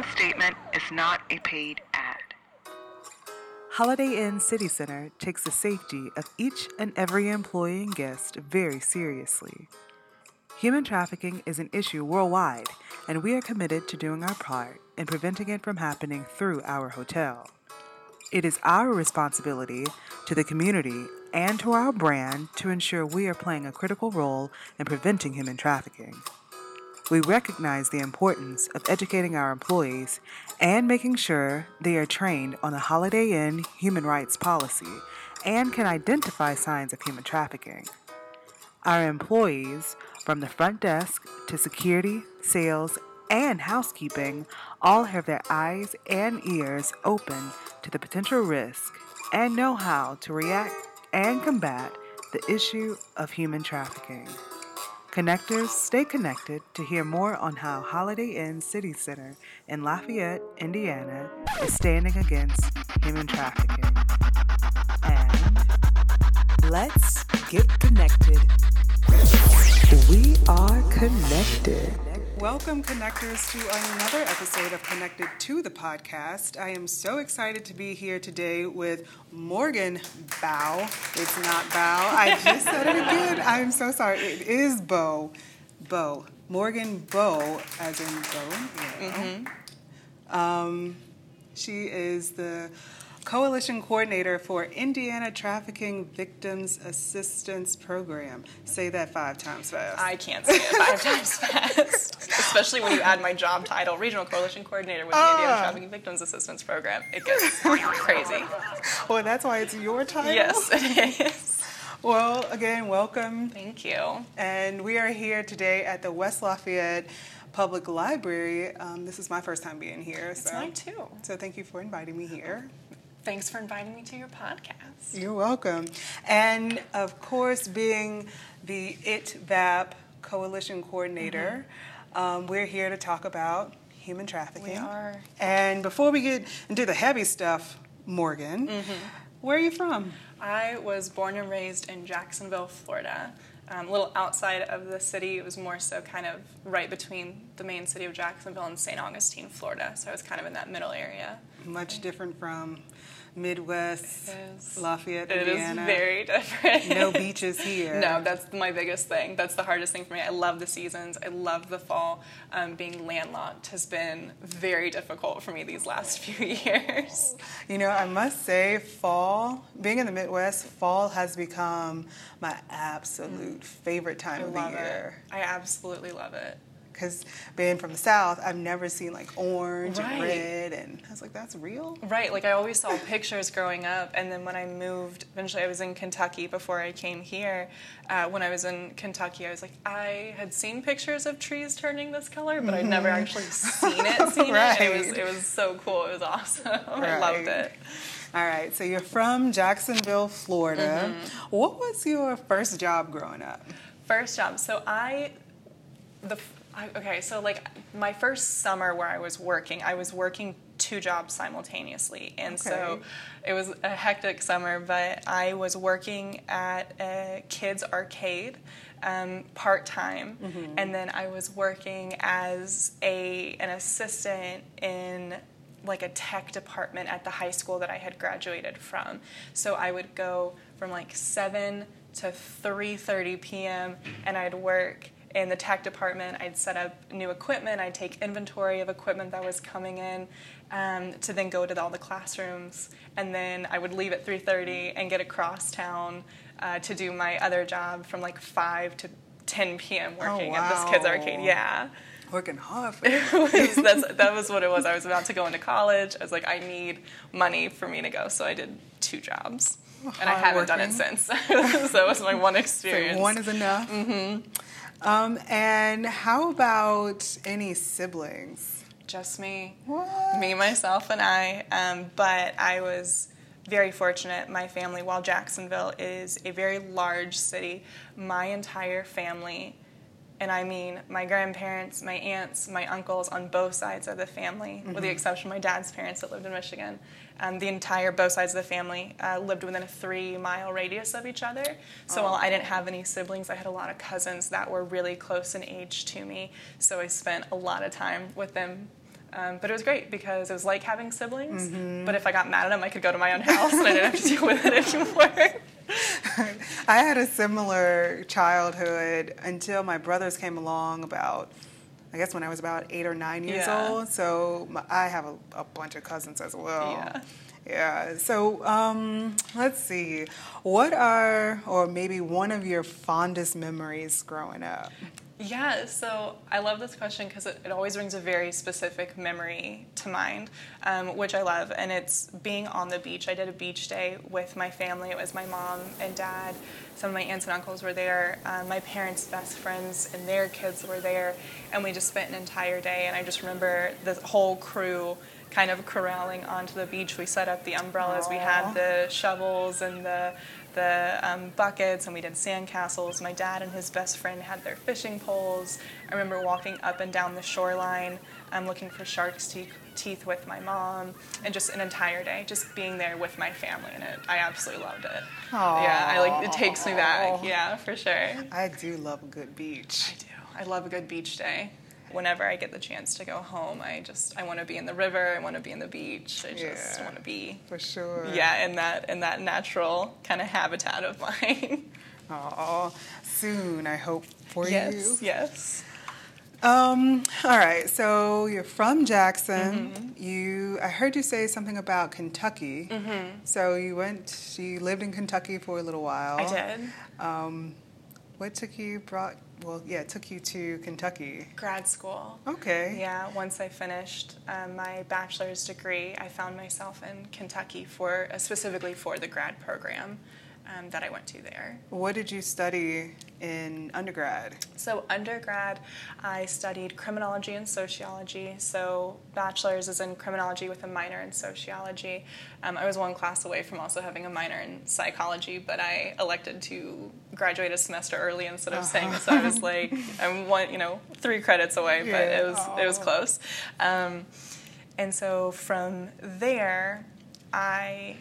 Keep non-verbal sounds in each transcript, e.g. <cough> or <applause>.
following statement is not a paid ad. Holiday Inn City Center takes the safety of each and every employee and guest very seriously. Human trafficking is an issue worldwide, and we are committed to doing our part in preventing it from happening through our hotel. It is our responsibility to the community and to our brand to ensure we are playing a critical role in preventing human trafficking. We recognize the importance of educating our employees and making sure they are trained on the Holiday Inn human rights policy and can identify signs of human trafficking. Our employees, from the front desk to security, sales, and housekeeping, all have their eyes and ears open to the potential risk and know how to react and combat the issue of human trafficking. Connectors, stay connected to hear more on how Holiday Inn City Center in Lafayette, Indiana is standing against human trafficking. And let's get connected. We are connected. Welcome, connectors, to another episode of Connected to the Podcast. I am so excited to be here today with Morgan Bow. It's not Bow. I just said it again. <laughs> I'm so sorry. It is Bow. Bow. Morgan Bow, as in Bow. Yeah. Um, she is the Coalition Coordinator for Indiana Trafficking Victims Assistance Program. Say that five times fast. I can't say it five <laughs> times fast, especially when you add my job title, Regional Coalition Coordinator with the Ah. Indiana Trafficking Victims Assistance Program. It gets crazy. well, that's why it's your title. Yes, it is. Well, again, welcome. Thank you. And we are here today at the West Lafayette Public Library. Um, this is my first time being here. It's so. mine too. So thank you for inviting me here. Thanks for inviting me to your podcast. You're welcome. And of course, being the ITVAP Coalition Coordinator, um, we're here to talk about human trafficking. We are. And before we get into the heavy stuff, Morgan, where are you from? I was born and raised in Jacksonville, Florida. Um, a little outside of the city. It was more so kind of right between the main city of Jacksonville and St. Augustine, Florida. So I was kind of in that middle area. Much different from Midwest It is. Lafayette, It is Indiana. very <laughs> different. no beaches here. No, that's my biggest thing. That's the hardest thing for me. I love the seasons. I love the fall. Um, being landlocked has been very difficult for me these last <laughs> few years. You know, I must say, fall, being in the Midwest, fall has become my absolute favorite time Mm. I of love the it. year. I absolutely love it. Because being from the South, I've never seen like orange and red, and I was like, that's real? Right, like I always saw pictures growing up, and then when I moved, eventually I was in Kentucky before I came here. Uh, when I was in Kentucky, I was like, I had seen pictures of trees turning this color, but I'd never actually seen it. Seen it. It was Right. it was so cool. It was awesome. <laughs> I loved it. All right, so you're from Jacksonville, Florida. Mm-hmm. What was your first job growing up? First job. So I, the I, okay. So like my first summer where I was working, I was working two jobs simultaneously, and so it was a hectic summer. But I was working at a kids arcade. Um, part time, and then I was working as a an assistant in like a tech department at the high school that I had graduated from. So I would go from like 7 to 3:30 p.m. and I'd work in the tech department. I'd set up new equipment. I'd take inventory of equipment that was coming in um, to then go to all the classrooms. And then I would leave at 3:30 and get across town uh, to do my other job from like 5 to 10 p.m. working at this kids arcade. Yeah. Working hard for <laughs> It was- that's, that was what it was. I was about to go into college. I was like, I need money for me to go, so I did two jobs, and I haven't done it since. <laughs> so it was my one <laughs> So experience. one is enough. Mm-hmm. Um, and how about any siblings? Just me, What? me, myself, and I. Um, but I was very fortunate. My family, while Jacksonville is a very large city, my entire family. And I mean, my grandparents, my aunts, my uncles on both sides of the family, with the exception of my dad's parents that lived in Michigan. Um, the entire both sides of the family uh, lived within a three mile radius of each other. So while I didn't have any siblings, I had a lot of cousins that were really close in age to me. So I spent a lot of time with them Um, but it was great because it was like having siblings. Mm-hmm. But if I got mad at them, I could go to my own house and I didn't have to <laughs> deal with it anymore. <laughs> I had a similar childhood until my brothers came along about, I guess when I was about eight or nine years Yeah. old. So my, I have a, a bunch of cousins as well. Yeah. Yeah. So um, let's see. What are, or maybe one of your fondest memories growing up? Yeah, so I love this question because it, it always brings a very specific memory to mind, um, which I love. And it's being on the beach. I did a beach day with my family. It was my mom and dad. Some of my aunts and uncles were there. Um, my parents' best friends and their kids were there. And we just spent an entire day. And I just remember the whole crew kind of corralling onto the beach. We set up the umbrellas. We had the shovels and the the um, buckets, and we did sandcastles. My dad and his best friend had their fishing poles. I remember walking up and down the shoreline, um, looking for sharks' teeth, teeth with my mom, and just an entire day, just being there with my family. And it, I absolutely loved it. Yeah, I like it takes me back. Yeah, for sure. I do love a good beach. I do. I love a good beach day. Whenever I get the chance to go home, I just I want to be in the river. I want to be in the beach. I just Yeah. want to be For sure. yeah in that in that natural kind of habitat of <laughs> mine. Oh, soon, I hope for you. yes, yes. Um, all right, so you're from Jackson. Mm-hmm. You, I heard you say something about Kentucky. Mm-hmm. So you went, you lived in Kentucky for a little while. I did. Um, what took you brought? Well, yeah, it took you to Kentucky. Grad school. Okay. Yeah, once I finished um, my bachelor's degree, I found myself in Kentucky for uh, specifically for the grad program um, that I went to there. What did you study in undergrad? So, undergrad, I studied criminology and sociology. So, bachelor's is in criminology with a minor in sociology. Um, I was one class away from also having a minor in psychology, but I elected to graduate a semester early instead of saying so. I was <laughs> like, I'm one, you know, three credits away, but it was it was close. Um, and so from there, I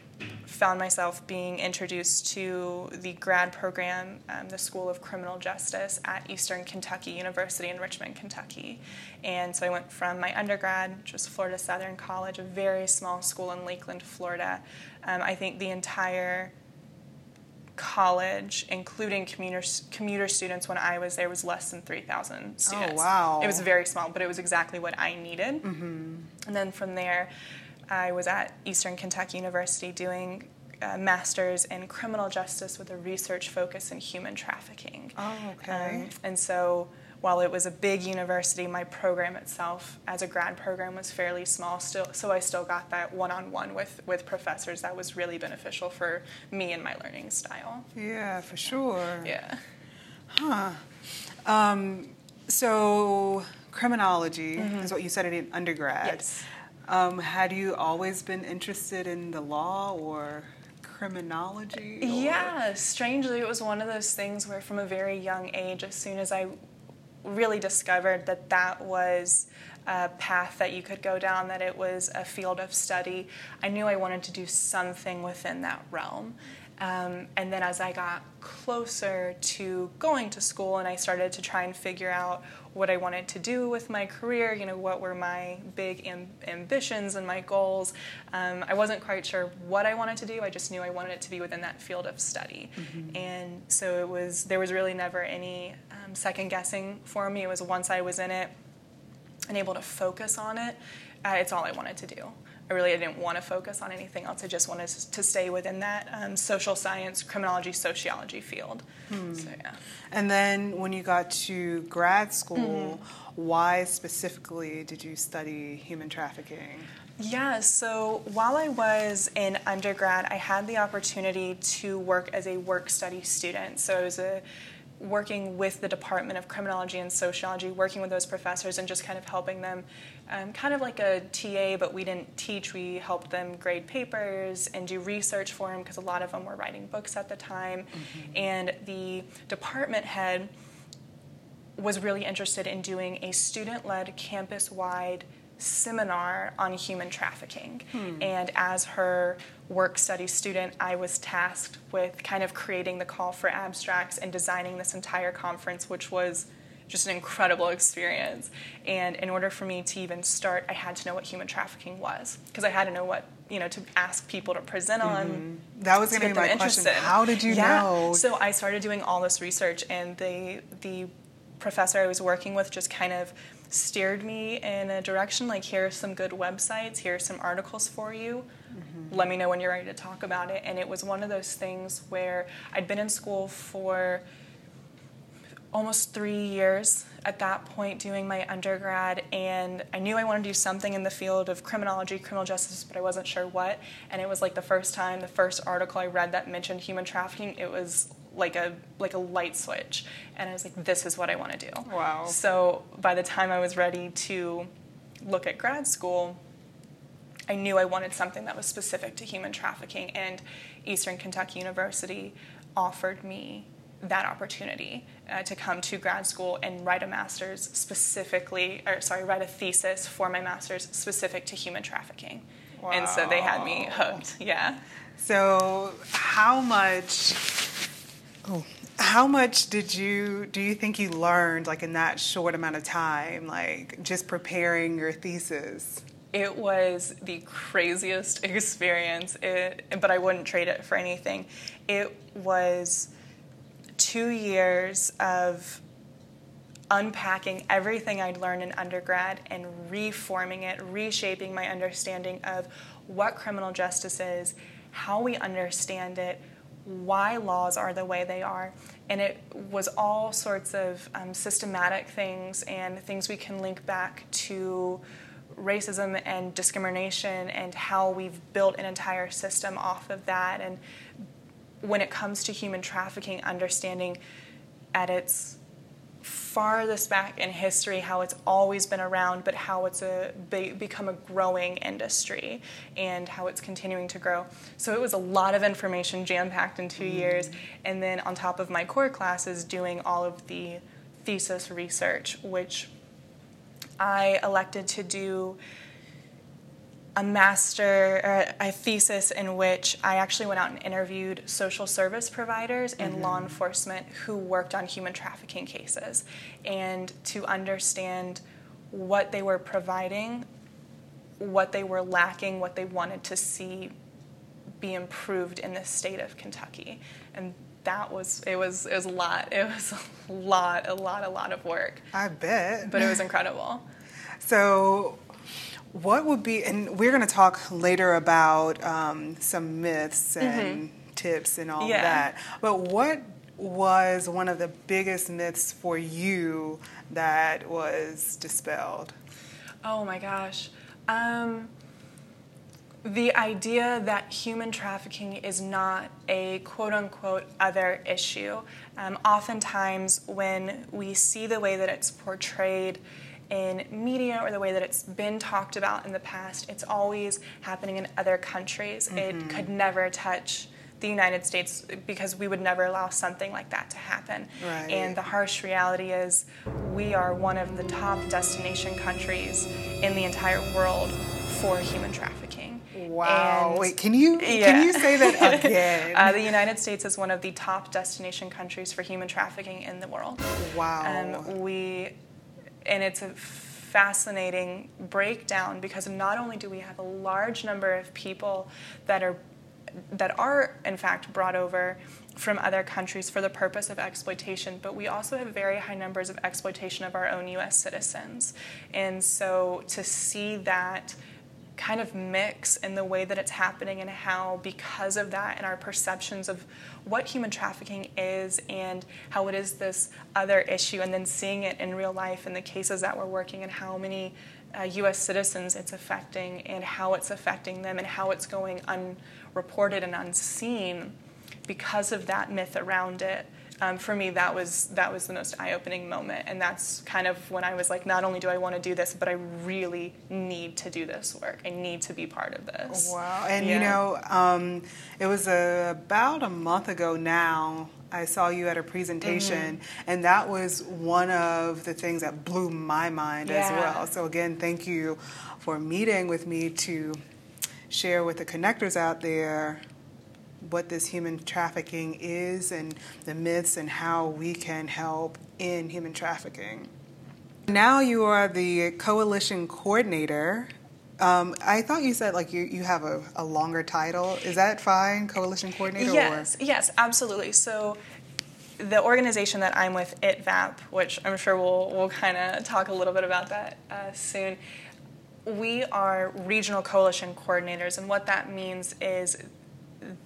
found myself being introduced to the grad program, um, the School of Criminal Justice at Eastern Kentucky University in Richmond, Kentucky. And so I went from my undergrad, which was Florida Southern College, a very small school in Lakeland, Florida. Um, I think the entire college, including commuter, commuter students when I was there, was less than 3,000 students. Oh, wow. It was very small, but it was exactly what I needed. And then from there, I was at Eastern Kentucky University doing a master's in criminal justice with a research focus in human trafficking. Oh, okay. Um, and so while it was a big university, my program itself as a grad program was fairly small still so I still got that one-on-one with, with professors that was really beneficial for me and my learning style. Yeah, for sure. Yeah. Huh. Um, so criminology is what you studied in undergrad. Mm-hmm. Yes. Um, had you always been interested in the law or criminology? or- Yeah, strangely, it was one of those things where from a very young age, as soon as I really discovered that that was a path that you could go down, that it was a field of study, I knew I wanted to do something within that realm. Um, and then as I got closer to going to school and I started to try and figure out what I wanted to do with my career, you know, what were my big am- ambitions and my goals, um, I wasn't quite sure what I wanted to do. I just knew I wanted it to be within that field of study. And so it was, there was really never any um, second guessing for me. It was once I was in it and able to focus on it, uh, it's all I wanted to do. I really didn't want to focus on anything else. I just wanted to stay within that um, social science, criminology, sociology field. So yeah. And then when you got to grad school, Mm-hmm. why specifically did you study human trafficking? Yeah, so while I was in undergrad, I had the opportunity to work as a work study student. So I was a, working with the Department of Criminology and Sociology, working with those professors and just kind of helping them, um, kind of like a TA, but we didn't teach. We helped them grade papers and do research for them because a lot of them were writing books at the time. And the department head was really interested in doing a student led campus wide seminar on human trafficking. And as her work study student, I was tasked with kind of creating the call for abstracts and designing this entire conference, which was just an incredible experience. And in order for me to even start, I had to know what human trafficking was because I had to know what you know to ask people to present on. Mm-hmm. That was going to be my question. interested. How did you Yeah. know? So I started doing all this research, and the the professor I was working with just kind of steered me in a direction like here are some good websites, here are some articles for you. Let me know when you're ready to talk about it. And it was one of those things where I'd been in school for almost three years at that point doing my undergrad and i knew i wanted to do something in the field of criminology criminal justice but i wasn't sure what. And it was like the first time the first article i read that mentioned human trafficking it was like a like a light switch. And i was like this is what i want to do. Wow. so by the time i was ready to look at grad school I knew I wanted something that was specific to human trafficking, and Eastern Kentucky University offered me that opportunity uh, to come to grad school and write a master's specifically, or sorry, write a thesis for my master's specific to human trafficking. And so they had me hooked, <laughs> yeah. So, how much? Oh, how much did you do you think you learned like in that short amount of time, like just preparing your thesis? It was the craziest <laughs> experience, it, but I wouldn't trade it for anything. It was two years of unpacking everything I'd learned in undergrad and reforming it, reshaping my understanding of what criminal justice is, how we understand it, why laws are the way they are. And it was all sorts of um, systematic things and things we can link back to racism and discrimination and how we've built an entire system off of that. And when it comes to human trafficking, understanding at its farthest back in history how it's always been around, but how it's a be, become a growing industry and how it's continuing to grow. So it was a lot of information jam packed in 2 mm-hmm. years, and then on top of my core classes, doing all of the thesis research, which I elected to do a master or a thesis in which I actually went out and interviewed social service providers and mm-hmm. law enforcement who worked on human trafficking cases and to understand what they were providing, what they were lacking, what they wanted to see be improved in the state of Kentucky. And that was it was it was a lot. It was a lot, a lot, a lot of work. I bet. But it was incredible. <laughs> So, what would be, and we're going to talk later about um, some myths and tips and all Mm-hmm. Yeah. that. But what was one of the biggest myths for you that was dispelled? Oh my gosh. Um, the idea that human trafficking is not a quote unquote other issue. Um, oftentimes, when we see the way that it's portrayed in media or the way that it's been talked about in the past, it's always happening in other countries. It could never touch the United States because we would never allow something like that to happen. Right. And the harsh reality is we are one of the top destination countries in the entire world for human trafficking. Wow. And- Wait, can you Yeah. can you say that <laughs> again? Uh, the United States is one of the top destination countries for human trafficking in the world. wow. Um, we, and it's a fascinating breakdown because not only do we have a large number of people that are that are in fact brought over from other countries for the purpose of exploitation, but we also have very high numbers of exploitation of our own US citizens. And so to see that kind of mix in the way that it's happening and how because of that and our perceptions of what human trafficking is and how it is this other issue and then seeing it in real life in the cases that we're working and how many uh, US citizens it's affecting and how it's affecting them and how it's going unreported and unseen because of that myth around it. Um, for me, that was that was the most eye-opening moment, and that's kind of when I was like, not only do I want to do this, but I really need to do this work. I need to be part of this. Wow. And you know, um, it was uh about a month ago now. I saw you at a presentation, Mm-hmm. and that was one of the things that blew my mind as well. So, again, thank you for meeting with me to share with the connectors out there what this human trafficking is and the myths and how we can help in human trafficking. Now you are the coalition coordinator. Um, I thought you said like you, you have a, a longer title. Is that fine, coalition coordinator? Yes, or? yes, absolutely. So the organization that I'm with, ITVAP, which I'm sure we'll, we'll kind of talk a little bit about that uh, soon, we are regional coalition coordinators, and what that means is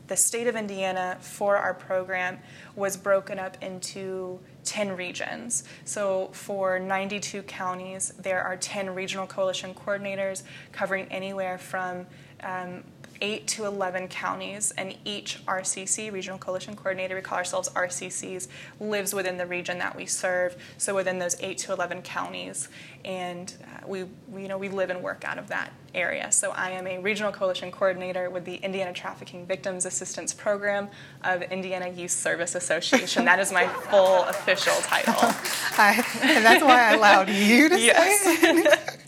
the state of Indiana for our program was broken up into 10 regions. So for 92 counties, there are 10 regional coalition coordinators covering anywhere from um, 8 to 11 counties, and each RCC, Regional Coalition Coordinator, we call ourselves RCCs, lives within the region that we serve, so within those 8 to 11 counties. And we, we, you know, we live and work out of that area. So I am a Regional Coalition Coordinator with the Indiana Trafficking Victims Assistance Program of Indiana Youth Service Association. that is my full official title. <laughs> I, and that's why I allowed you to yes. say it.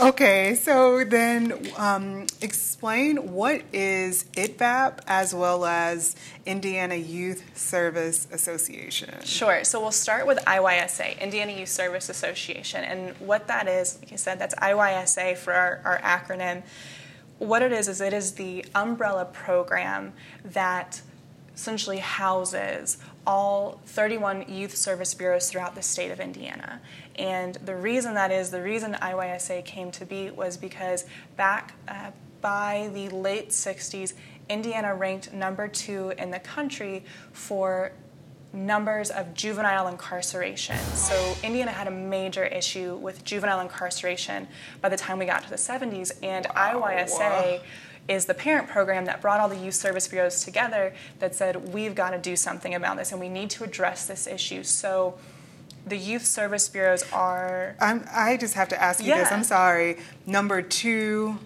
<laughs> okay, so then um, explain what is ITVAP as well as Indiana Youth Service Association. Sure. So we'll start with IYSA, Indiana Youth Service Association. And what that is, like I said, that's IYSA for our, our acronym. What it is, is it is the umbrella program that essentially houses all 31 youth service bureaus throughout the state of Indiana. And the reason that is, the reason IYSA came to be was because back uh, by the late 60s, Indiana ranked number two in the country for numbers of juvenile incarceration. So Indiana had a major issue with juvenile incarceration by the time we got to the 70s, and IYSA is the parent program that brought all the youth service bureaus together that said we've got to do something about this and we need to address this issue. So the youth service bureaus are. I'm, I just have to ask you Yeah. this. I'm sorry. Number two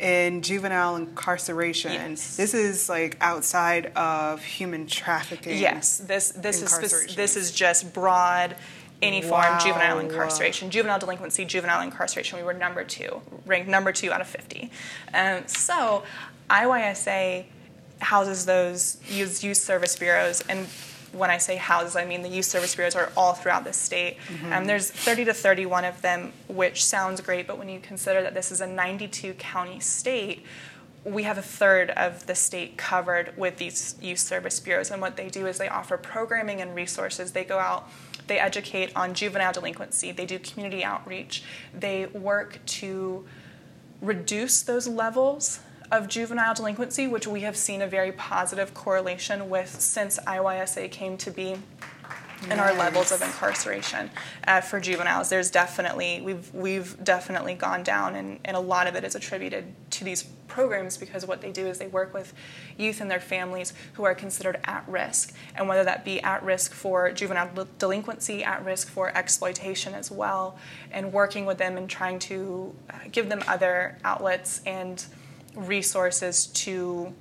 in juvenile incarceration. Yes. This is like outside of human trafficking. Yes, this this is spec- this is just broad, any form juvenile Wow. incarceration, juvenile delinquency, juvenile incarceration. We were number two, ranked number two out of fifty. Um, so, IYSA houses those youth, youth service bureaus and. When I say houses, I mean the youth service bureaus are all throughout the state. Um, there's 30 to 31 of them, which sounds great, but when you consider that this is a 92 county state, we have a third of the state covered with these youth service bureaus. And what they do is they offer programming and resources. They go out, they educate on juvenile delinquency, they do community outreach, they work to reduce those levels of juvenile delinquency, which we have seen a very positive correlation with since IYSA came to be in our levels of incarceration uh, for juveniles. There's definitely we've we've definitely gone down, and, and a lot of it is attributed to these programs because what they do is they work with youth and their families who are considered at risk, and whether that be at risk for juvenile del- delinquency, at risk for exploitation as well, and working with them and trying to uh, give them other outlets and resources to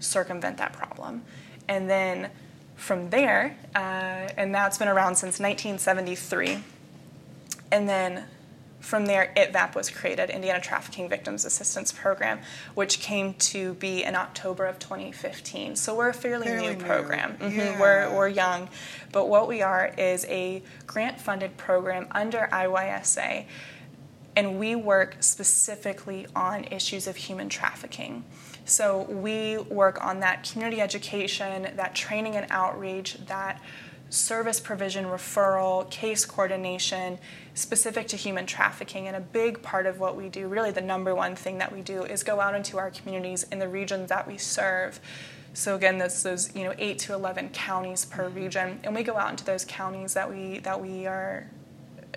circumvent that problem. And then from there, uh, and that's been around since 1973. And then from there, ITVAP was created, Indiana Trafficking Victims Assistance Program, which came to be in October of 2015. So we're a fairly, Fairly new new. program. Mhm, Yeah. We're, we're young. But what we are is a grant funded program under IYSA and we work specifically on issues of human trafficking. So we work on that community education, that training and outreach, that service provision, referral, case coordination specific to human trafficking. And a big part of what we do, really the number one thing that we do, is go out into our communities in the regions that we serve. So again, that's those you know eight to eleven counties per region, and we go out into those counties that we that we are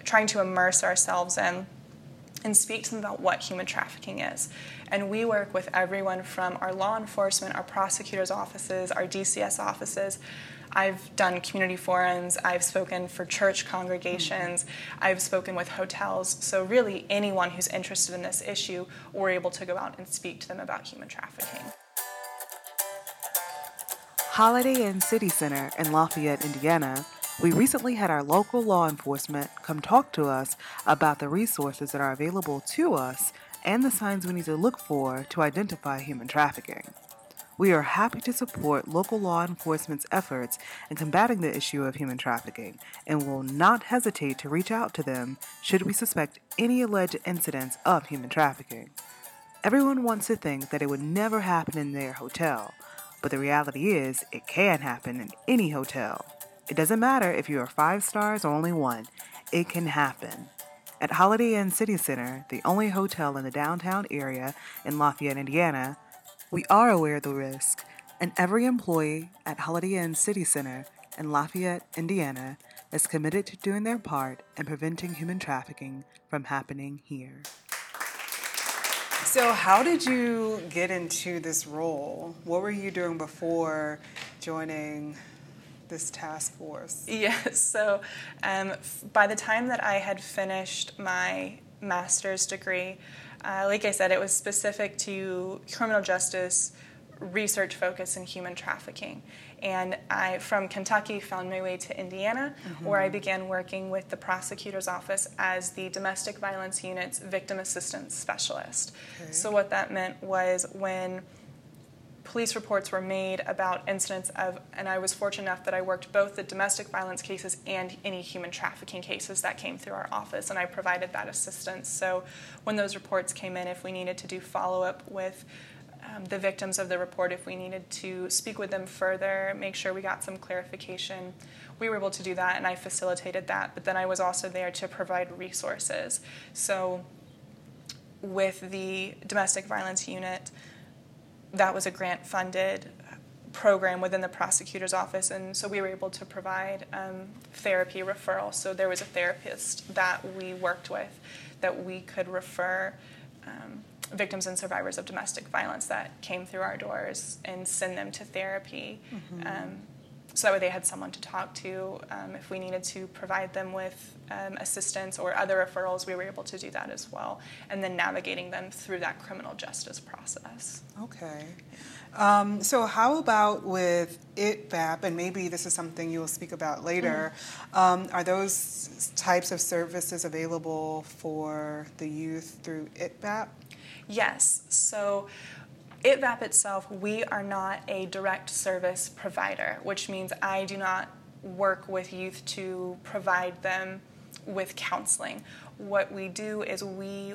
trying to immerse ourselves in and speak to them about what human trafficking is. And we work with everyone from our law enforcement, our prosecutors' offices, our DCS offices. I've done community forums, I've spoken for church congregations, I've spoken with hotels. So, really, anyone who's interested in this issue, we're able to go out and speak to them about human trafficking. Holiday Inn City Center in Lafayette, Indiana, we recently had our local law enforcement come talk to us about the resources that are available to us and the signs we need to look for to identify human trafficking. We are happy to support local law enforcement's efforts in combating the issue of human trafficking and will not hesitate to reach out to them should we suspect any alleged incidents of human trafficking. Everyone wants to think that it would never happen in their hotel, but the reality is it can happen in any hotel. It doesn't matter if you are five stars or only one, it can happen. At Holiday Inn City Center, the only hotel in the downtown area in Lafayette, Indiana, we are aware of the risk, and every employee at Holiday Inn City Center in Lafayette, Indiana, is committed to doing their part in preventing human trafficking from happening here. So, how did you get into this role? What were you doing before joining this task force? <laughs> Yes, so um, by the time that I had finished my master's degree, uh, like I said, it was specific to criminal justice research focus in human trafficking. And I, from Kentucky, found my way to Indiana, mm-hmm. where I began working with the prosecutor's office as the domestic violence unit's victim assistance specialist. Okay. So, what that meant was when police reports were made about incidents of, and I was fortunate enough that I worked both the domestic violence cases and any human trafficking cases that came through our office, and I provided that assistance. So when those reports came in, if we needed to do follow up with um, the victims of the report, if we needed to speak with them further, make sure we got some clarification, we were able to do that, and I facilitated that. But then I was also there to provide resources. So with the domestic violence unit, that was a grant funded program within the prosecutor's office, and so we were able to provide um, therapy referral. So there was a therapist that we worked with that we could refer um, victims and survivors of domestic violence that came through our doors and send them to therapy. Mm-hmm. Um, so that way they had someone to talk to. Um, if we needed to provide them with um, assistance or other referrals, we were able to do that as well. And then navigating them through that criminal justice process. Okay. Um, so, how about with ITVAP, and maybe this is something you will speak about later? Mm-hmm. are those types of services available for the youth through ITVAP? Yes. So, ITVAP itself, we are not a direct service provider, which means I do not work with youth to provide them with counseling. What we do is we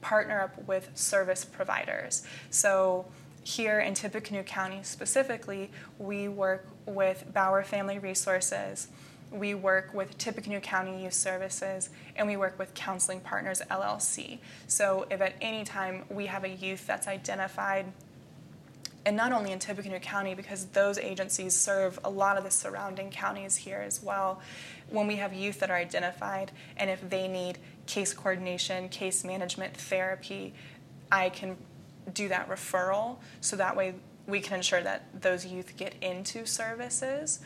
partner up with service providers. So here in Tippecanoe County specifically, we work with Bauer Family Resources, we work with Tippecanoe County Youth Services, and we work with Counseling Partners LLC. So if at any time we have a youth that's identified, and not only in Tippecanoe County, because those agencies serve a lot of the surrounding counties here as well, when we have youth that are identified, and if they need case coordination, case management, therapy, I can do that referral so that way we can ensure that those youth get into services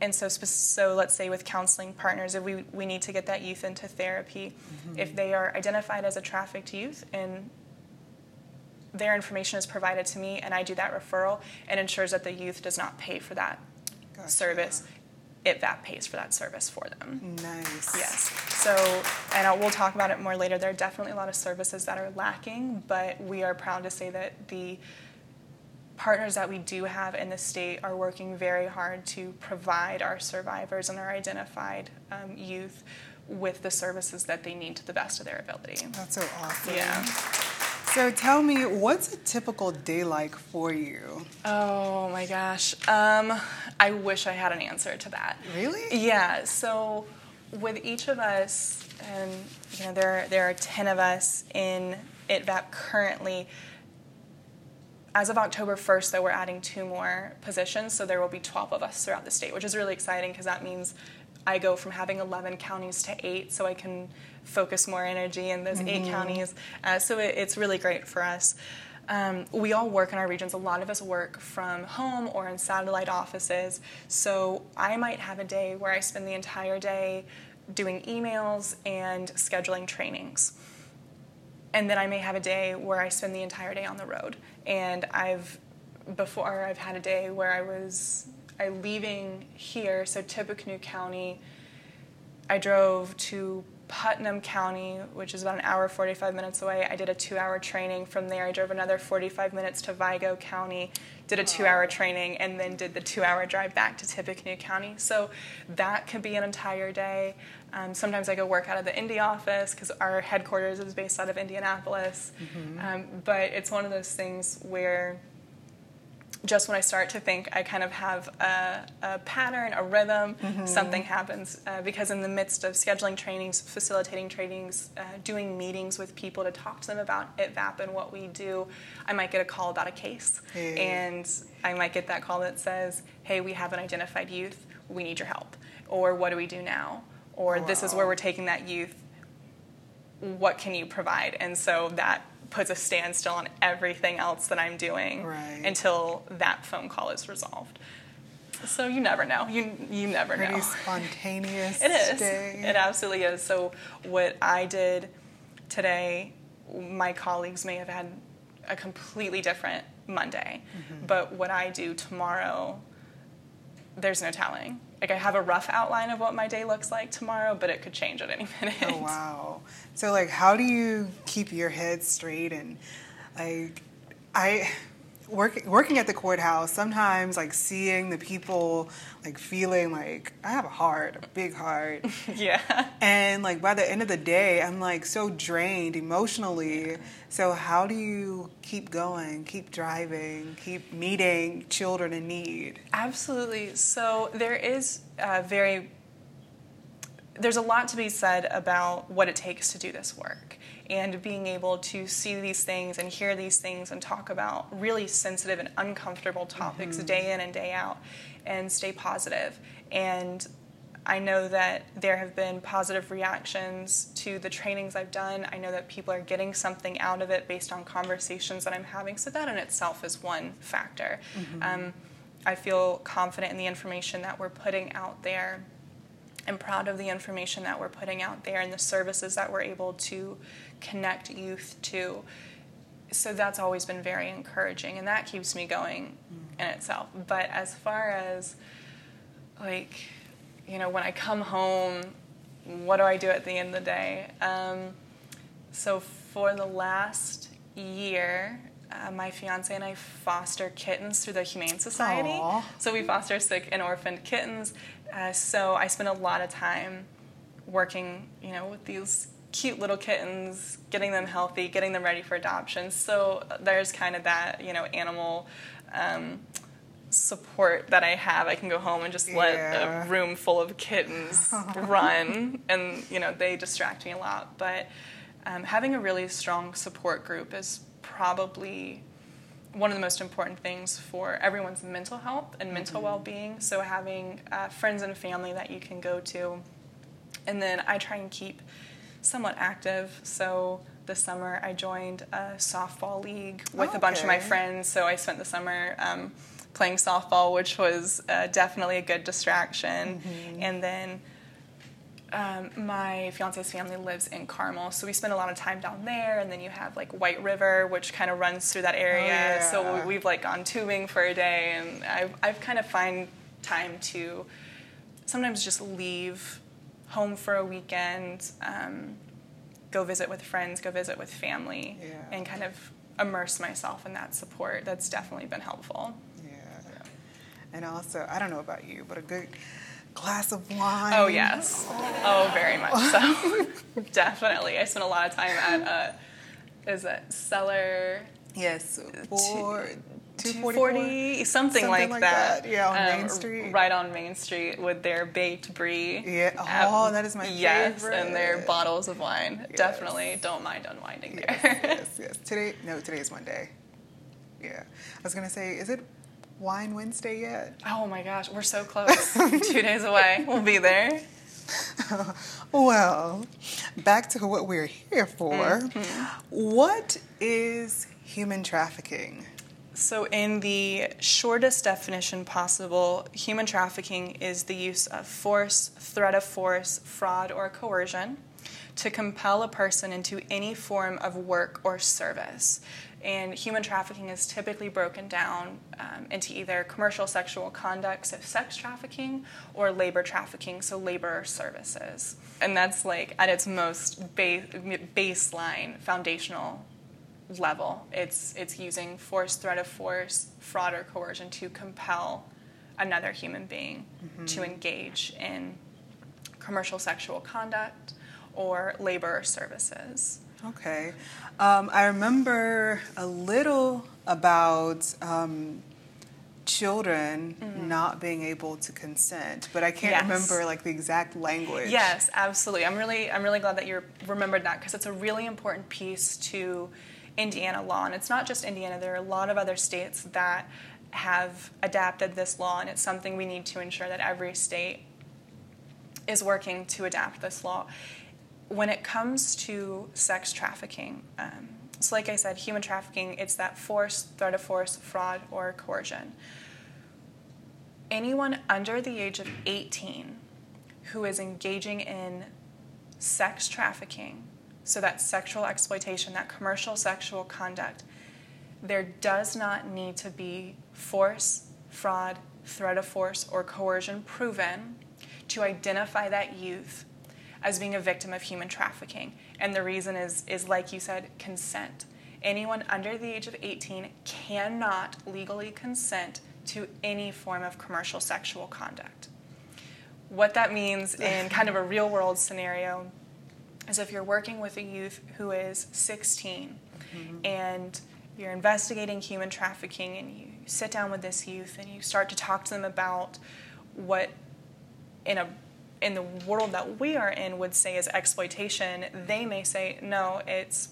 and so so let's say with counseling partners if we, we need to get that youth into therapy mm-hmm. if they are identified as a trafficked youth and their information is provided to me and i do that referral and ensures that the youth does not pay for that gotcha. service that pays for that service for them. Nice. Yes. So, and we'll talk about it more later. There are definitely a lot of services that are lacking, but we are proud to say that the partners that we do have in the state are working very hard to provide our survivors and our identified um, youth with the services that they need to the best of their ability. That's so awesome. Yeah. So tell me, what's a typical day like for you? Oh my gosh. Um, I wish I had an answer to that. Really? Yeah. So with each of us, and you know, there there are ten of us in ITVAP currently as of October 1st, though, we're adding two more positions, so there will be 12 of us throughout the state, which is really exciting because that means I go from having 11 counties to eight, so I can focus more energy in those mm-hmm. eight counties. Uh, so it, it's really great for us. Um, we all work in our regions. A lot of us work from home or in satellite offices. So I might have a day where I spend the entire day doing emails and scheduling trainings and then I may have a day where I spend the entire day on the road. And I've before I've had a day where I was I leaving here, so Tippecanoe County. I drove to Putnam County, which is about an hour, 45 minutes away, I did a two hour training. From there, I drove another 45 minutes to Vigo County, did a two hour training, and then did the two hour drive back to Tippecanoe County. So that could be an entire day. Um, sometimes I go work out of the Indy office because our headquarters is based out of Indianapolis. Um, but it's one of those things where just when I start to think I kind of have a, a pattern, a rhythm, something happens. Uh, because in the midst of scheduling trainings, facilitating trainings, uh, doing meetings with people to talk to them about ITVAP and what we do, I might get a call about a case. Hey. And I might get that call that says, hey, we have an identified youth, we need your help. Or what do we do now? Or this is where we're taking that youth, what can you provide? And so that puts a standstill on everything else that I'm doing Right. until that phone call is resolved. So you never know. You you never Pretty know. spontaneous <laughs> It is. day. It absolutely is. So what I did today, my colleagues may have had a completely different Monday, Mm-hmm. but what I do tomorrow, there's no telling. Like I have a rough outline of what my day looks like tomorrow, but it could change at any <laughs> minute. Oh wow. So like how do you keep your head straight and like I work, working at the courthouse sometimes like seeing the people like feeling like I have a heart, a big heart. <laughs> yeah. and like by the end of the day I'm like so drained emotionally. So how do you keep going, keep driving, keep meeting children in need? Absolutely. So there is a very there's a lot to be said about what it takes to do this work and being able to see these things and hear these things and talk about really sensitive and uncomfortable topics day in and day out and stay positive and I know that there have been positive reactions to the trainings I've done. I know that people are getting something out of it based on conversations that I'm having. So, that in itself is one factor. Um, I feel confident in the information that we're putting out there. I'm proud of the information that we're putting out there and the services that we're able to connect youth to. So that's always been very encouraging, and that keeps me going in itself. But as far as like, you know, when I come home, what do I do at the end of the day? Um, so for the last year, uh, my fiance and I foster kittens through the Humane Society. Aw. So we foster sick and orphaned kittens. Uh, so I spend a lot of time working, you know, with these cute little kittens, getting them healthy, getting them ready for adoption. So there's kind of that, you know, animal um, support that I have. I can go home and just let Yeah. a room full of kittens <laughs> run, and you know they distract me a lot. But um, having a really strong support group is probably one of the most important things for everyone's mental health and mental well-being. So having uh, friends and family that you can go to, and then I try and keep somewhat active. So this summer I joined a softball league with a bunch of my friends. So I spent the summer um, playing softball, which was uh, definitely a good distraction. And then um, my fiance's family lives in Carmel, so we spend a lot of time down there. And then you have like White River, which kind of runs through that area. So yeah. we- we've like gone tubing for a day, and I've I've kind of find time to sometimes just leave home for a weekend, um, go visit with friends, go visit with family, Yeah. and kind of immerse myself in that support. That's definitely been helpful. Yeah. And also, I don't know about you, but a good glass of wine. Oh yes, oh very much <laughs> so. <laughs> Definitely, I spent a lot of time at uh, is it Cellar Yes. For two Two forty. Forty something, Something like, like that. that, yeah, on Main Street. right on Main Street with their baked brie. Yeah, Uh, oh, that is my yes, and their bottles of wine. Yes. Definitely, don't mind unwinding there. Yes, yes, yes. Today, no, today is Monday. Yeah. I was gonna say, is it Wine Wednesday yet? oh my gosh, we're so close. <laughs> Two days away, we'll be there. <laughs> Well, back to what we're here for. Mm-hmm. What is human trafficking? So, in the shortest definition possible, human trafficking is the use of force, threat of force, fraud, or coercion to compel a person into any form of work or service. And human trafficking is typically broken down um, into either commercial sexual conduct, so sex trafficking, or labor trafficking, so labor services. And that's like at its most ba- baseline, foundational level. It's, it's using force, threat of force, fraud, or coercion to compel another human being mm-hmm. to engage in commercial sexual conduct or labor services. Okay. Um, I remember a little about um, children mm-hmm. not being able to consent, but I can't yes. remember like the exact language. Yes, absolutely. I'm really I'm really glad that you remembered that because it's a really important piece to Indiana law, and it's not just Indiana. There are a lot of other states that have adapted this law, and it's something we need to ensure that every state is working to adapt this law. When it comes to sex trafficking, um, so like I said, human trafficking, it's that force, threat of force, fraud, or coercion. Anyone under the age of 18 who is engaging in sex trafficking, so that sexual exploitation, that commercial sexual conduct, there does not need to be force, fraud, threat of force, or coercion proven to identify that youth as being a victim of human trafficking. And the reason is, is like you said, consent. Anyone under the age of 18 cannot legally consent to any form of commercial sexual conduct. What that means in <laughs> kind of a real world scenario is if you're working with a youth who is 16 mm-hmm. and you're investigating human trafficking and you sit down with this youth and you start to talk to them about what in a in the world that we are in would say is exploitation they may say no it's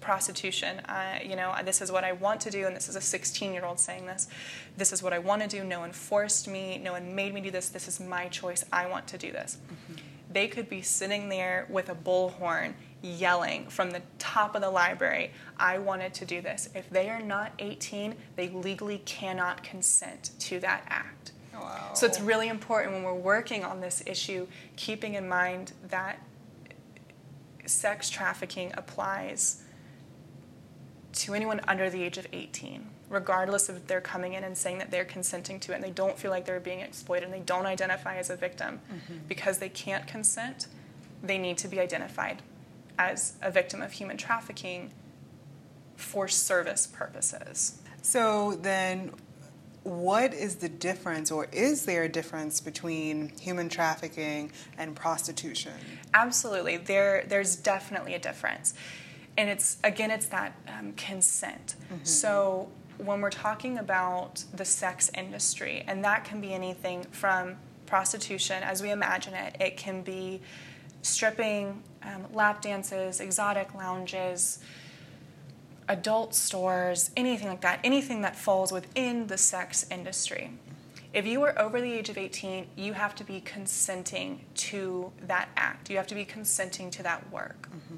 prostitution. I, you know this is what i want to do and this is a 16 year old saying this. This is what i want to do. No one forced me. No one made me do this. This is my choice. I want to do this. Mm-hmm. they could be sitting there with a bullhorn yelling from the top of the library, I wanted to do this. If they are not 18, they legally cannot consent to that act. Wow. So it's really important when we're working on this issue, keeping in mind that sex trafficking applies to anyone under the age of 18, regardless of if they're coming in and saying that they're consenting to it and they don't feel like they're being exploited and they don't identify as a victim. Mm-hmm. Because they can't consent, they need to be identified as a victim of human trafficking for service purposes. So then, what is the difference, or is there a difference between human trafficking and prostitution? Absolutely, there there's definitely a difference, and it's again it's that um, consent. Mm-hmm. So when we're talking about the sex industry, and that can be anything from prostitution as we imagine it, it can be stripping, um, lap dances, exotic lounges, adult stores, anything like that, anything that falls within the sex industry. If you are over the age of 18, you have to be consenting to that act. You have to be consenting to that work. Mm-hmm.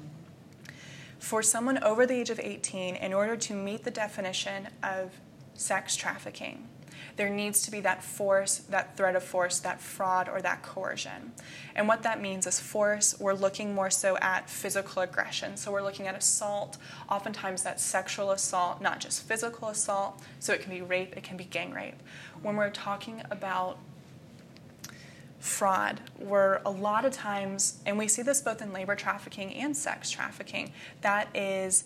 For someone over the age of 18, in order to meet the definition of sex trafficking, there needs to be that force, that threat of force, that fraud, or that coercion. And what that means is force, we're looking more so at physical aggression. So we're looking at assault, oftentimes that's sexual assault, not just physical assault. So it can be rape, it can be gang rape. When we're talking about fraud, where a lot of times, and we see this both in labor trafficking and sex trafficking, that is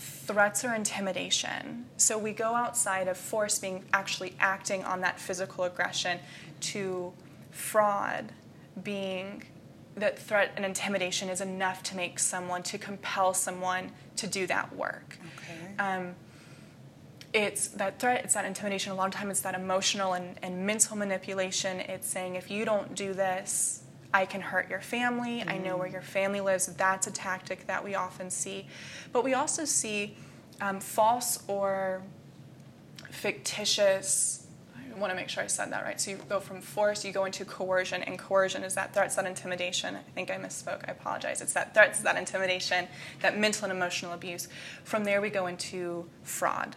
threats or intimidation. So we go outside of force being actually acting on that physical aggression to fraud being that threat and intimidation is enough to make someone, to compel someone to do that work. Okay. Um, it's that threat, it's that intimidation. A lot of times it's that emotional and, and mental manipulation. It's saying, if you don't do this, I can hurt your family. Mm. I know where your family lives. That's a tactic that we often see. But we also see um, false or fictitious. I want to make sure I said that right. So you go from force, you go into coercion, and coercion is that threats, that intimidation. I think I misspoke. I apologize. It's that threats, that intimidation, that mental and emotional abuse. From there, we go into fraud.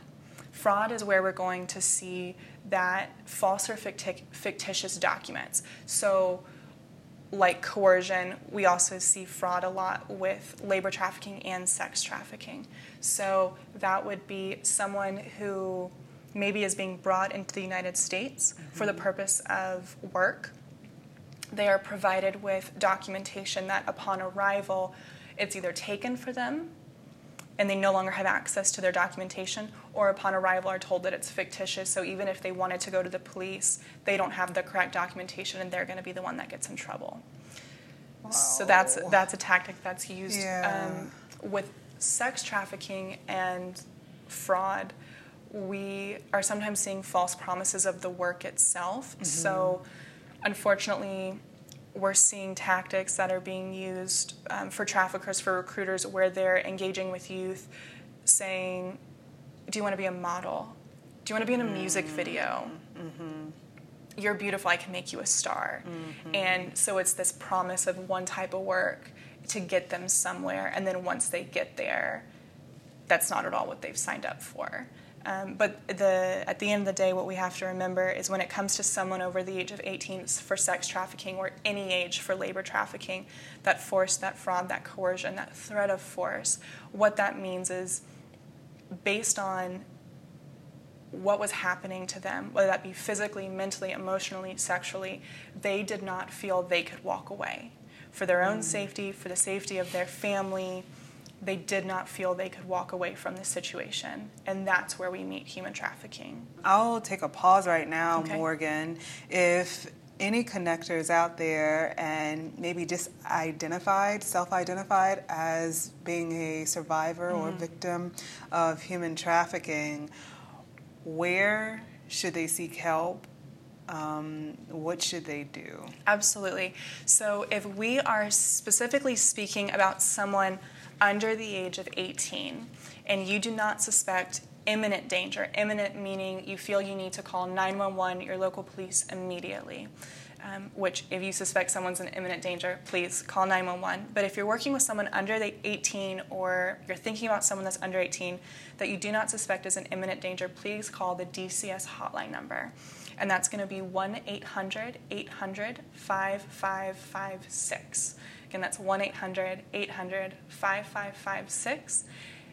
Fraud is where we're going to see that false or fictitious documents. So like coercion, we also see fraud a lot with labor trafficking and sex trafficking. So that would be someone who maybe is being brought into the United States mm-hmm. for the purpose of work. They are provided with documentation that upon arrival, it's either taken for them and they no longer have access to their documentation, or upon arrival are told that it's fictitious. So even if they wanted to go to the police, they don't have the correct documentation, and they're going to be the one that gets in trouble. Wow. So that's that's a tactic that's used yeah. um, with sex trafficking and fraud. We are sometimes seeing false promises of the work itself. Mm-hmm. So, unfortunately, we're seeing tactics that are being used um, for traffickers, for recruiters, where they're engaging with youth, saying, Do you want to be a model? Do you want to be in a music mm-hmm. video? Mm-hmm. You're beautiful, I can make you a star. Mm-hmm. And so it's this promise of one type of work to get them somewhere, and then once they get there, that's not at all what they've signed up for. Um, but the, at the end of the day, what we have to remember is when it comes to someone over the age of 18 for sex trafficking or any age for labor trafficking, that force, that fraud, that coercion, that threat of force, what that means is based on what was happening to them, whether that be physically, mentally, emotionally, sexually, they did not feel they could walk away. For their own mm. safety, for the safety of their family, they did not feel they could walk away from the situation. And that's where we meet human trafficking. I'll take a pause right now, okay. Morgan. If any connectors out there and maybe just identified, self identified as being a survivor mm-hmm. or victim of human trafficking, where should they seek help? Um, what should they do? Absolutely. So, if we are specifically speaking about someone under the age of 18 and you do not suspect imminent danger, imminent meaning you feel you need to call 911, your local police immediately. Um, which, if you suspect someone's in imminent danger, please call 911. But if you're working with someone under the 18 or you're thinking about someone that's under 18 that you do not suspect is in imminent danger, please call the DCS hotline number. And that's going to be 1 800 800 5556. Again, that's 1 800 800 5556.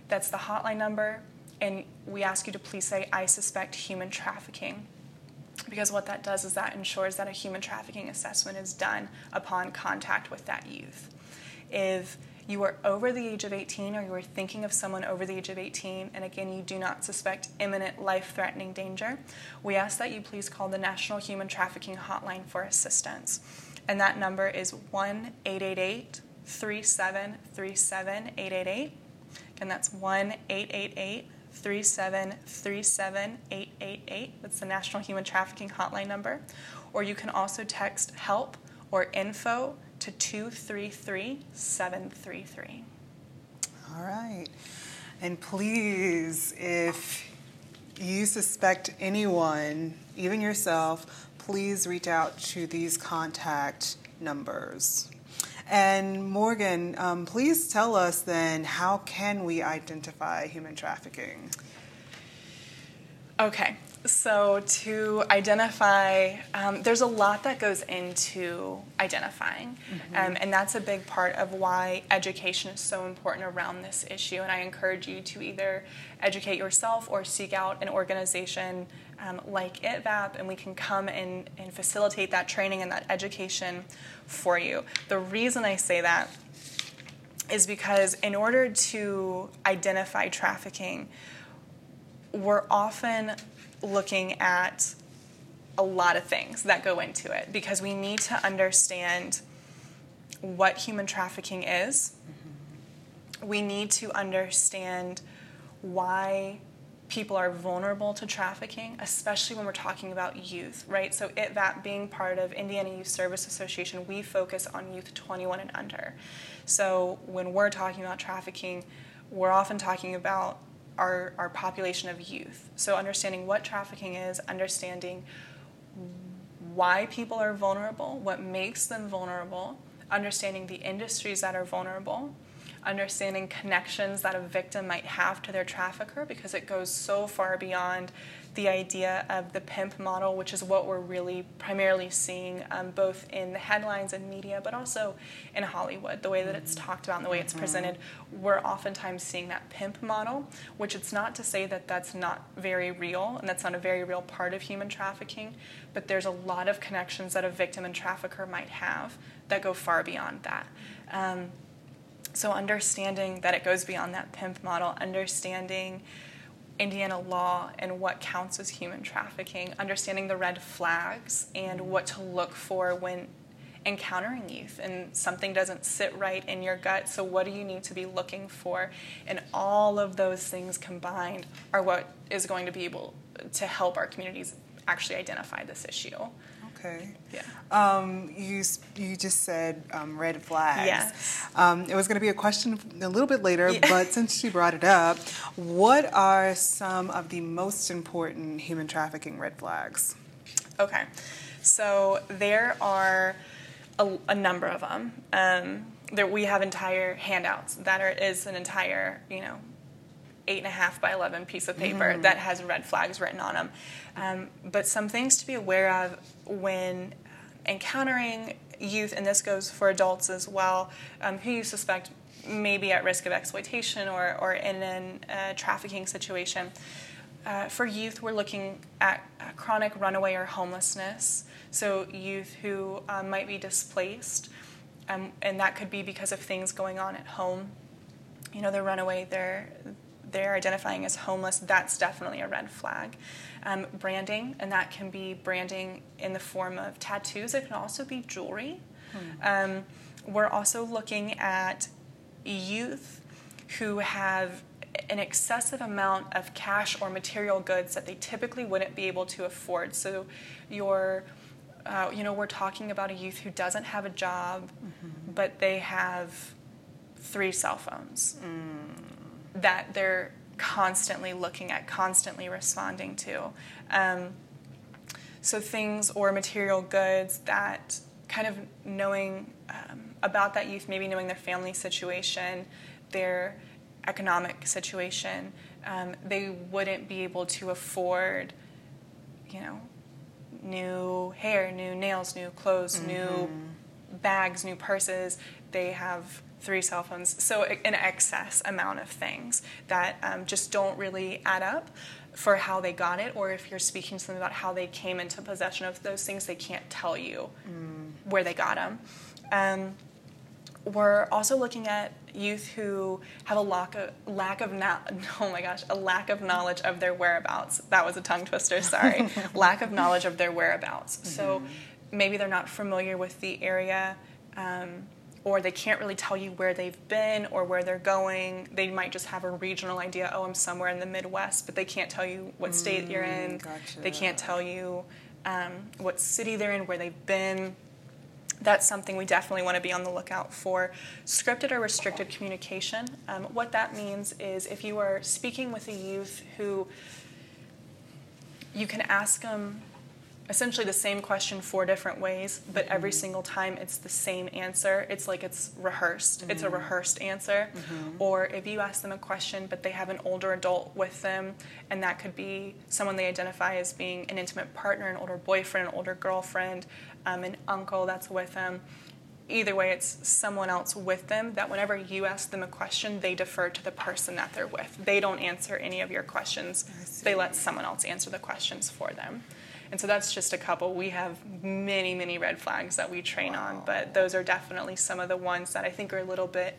That's the hotline number. And we ask you to please say, I suspect human trafficking. Because what that does is that ensures that a human trafficking assessment is done upon contact with that youth. If you are over the age of 18 or you are thinking of someone over the age of 18, and again, you do not suspect imminent life threatening danger, we ask that you please call the National Human Trafficking Hotline for assistance and that number is 1 888 3737 888. Again, that's 1 888 3737 888. That's the National Human Trafficking Hotline number. Or you can also text help or info to 233 733. All right. And please, if you suspect anyone, even yourself, please reach out to these contact numbers. And Morgan, um, please tell us then how can we identify human trafficking? Okay, so to identify, um, there's a lot that goes into identifying, mm-hmm. um, and that's a big part of why education is so important around this issue. And I encourage you to either educate yourself or seek out an organization um, like ITVAP, and we can come and, and facilitate that training and that education for you. The reason I say that is because in order to identify trafficking, we're often looking at a lot of things that go into it because we need to understand what human trafficking is. Mm-hmm. We need to understand why people are vulnerable to trafficking, especially when we're talking about youth, right? So, it, that being part of Indiana Youth Service Association, we focus on youth 21 and under. So, when we're talking about trafficking, we're often talking about our, our population of youth. So, understanding what trafficking is, understanding why people are vulnerable, what makes them vulnerable, understanding the industries that are vulnerable understanding connections that a victim might have to their trafficker because it goes so far beyond the idea of the pimp model, which is what we're really primarily seeing um, both in the headlines and media, but also in Hollywood, the way that it's talked about and the way it's presented. We're oftentimes seeing that pimp model, which it's not to say that that's not very real and that's not a very real part of human trafficking, but there's a lot of connections that a victim and trafficker might have that go far beyond that. Um, so understanding that it goes beyond that pimp model, understanding Indiana law and what counts as human trafficking, understanding the red flags and mm-hmm. what to look for when encountering youth and something doesn't sit right in your gut. So, what do you need to be looking for? And all of those things combined are what is going to be able to help our communities actually identify this issue. Okay. Yeah. Um, you you just said um, red flags. Yes. Um, it was going to be a question a little bit later, Yeah. but since you brought it up, what are some of the most important human trafficking red flags? Okay, so there are a, a number of them. Um, there, we have entire handouts that are is an entire you know eight and a half by eleven piece of paper that has red flags written on them. Um, but some things to be aware of when encountering youth, and this goes for adults as well, um, who you suspect may be at risk of exploitation or, or in a uh, trafficking situation. Uh, for youth, we're looking at uh, chronic runaway or homelessness. So, youth who um, might be displaced, um, and that could be because of things going on at home. You know, they're runaway, they're, they're identifying as homeless. That's definitely a red flag. Um, branding, and that can be branding in the form of tattoos, it can also be jewelry. Um, we're also looking at youth who have an excessive amount of cash or material goods that they typically wouldn't be able to afford. So, you're, uh, you know, we're talking about a youth who doesn't have a job, but they have three cell phones that they're constantly looking at, constantly responding to. Um, so things or material goods that kind of knowing um, about that youth, maybe knowing their family situation, their economic situation, um, they wouldn't be able to afford, you know, new hair, new nails, new clothes, new bags, new purses. They have three cell phones. So an excess amount of things that um, just don't really add up for how they got it, or if you're speaking to them about how they came into possession of those things, they can't tell you where they got them. Um, we're also looking at youth who have a lack of lack of no- <laughs> oh my gosh a lack of knowledge of their whereabouts. That was a tongue twister. Sorry, <laughs> lack of knowledge of their whereabouts. So maybe they're not familiar with the area. Um, or they can't really tell you where they've been or where they're going. They might just have a regional idea, oh, I'm somewhere in the Midwest, but they can't tell you what state you're in. gotcha. They can't tell you um, what city they're in, where they've been that's something we definitely want to be on the lookout for. Scripted or restricted communication. Um, what that means is if you are speaking with a youth who you can ask them essentially the same question four different ways, but every mm-hmm. single time it's the same answer. It's like it's rehearsed. It's a mm-hmm. rehearsed answer. Mm-hmm. Or if you ask them a question, but they have an older adult with them, and that could be someone they identify as being an intimate partner, an older boyfriend, an older girlfriend, um, an uncle that's with them. Either way, it's someone else with them that whenever you ask them a question, they defer to the person that they're with. They don't answer any of your questions, they let someone else answer the questions for them. And so that's just a couple. We have many, many red flags that we train on, but those are definitely some of the ones that I think are a little bit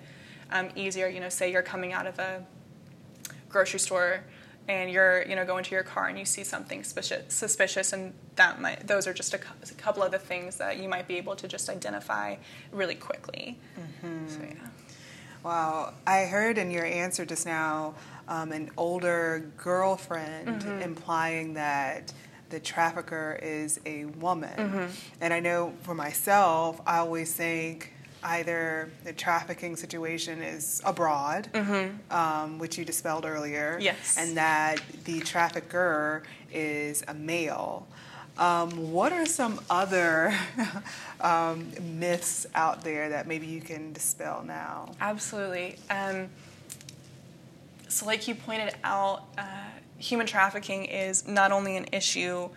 um, easier. You know, say you're coming out of a grocery store and you're you know going to your car and you see something suspicious, suspicious and that might those are just a, cou- a couple of the things that you might be able to just identify really quickly. So yeah. Wow, I heard in your answer just now um, an older girlfriend Mm-hmm. implying that the trafficker is a woman. Mm-hmm. And I know for myself, I always think either the trafficking situation is abroad, um, which you dispelled earlier, Mm-hmm. Yes. and that the trafficker is a male. Um, what are some other <laughs> um, myths out there that maybe you can dispel now? Absolutely. Um, so, like you pointed out, uh, human trafficking is not only an issue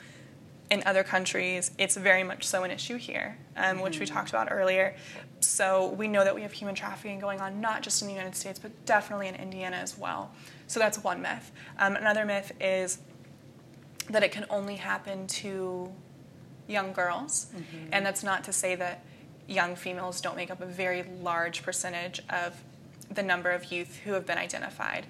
in other countries, it's very much so an issue here, um, which we talked about earlier. So we know that we have human trafficking going on not just in the United States, but definitely in Indiana as well. So that's one myth. Um, another myth is that it can only happen to young girls, and that's not to say that young females don't make up a very large percentage of the number of youth who have been identified.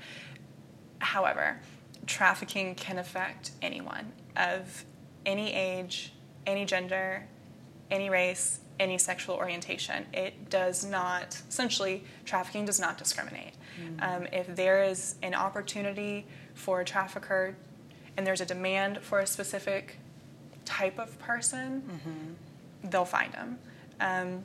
However, trafficking can affect anyone of any age, any gender, any race, any sexual orientation. It does not, essentially, trafficking does not discriminate. Um, if there is an opportunity for a trafficker and there's a demand for a specific type of person, they'll find them. Um,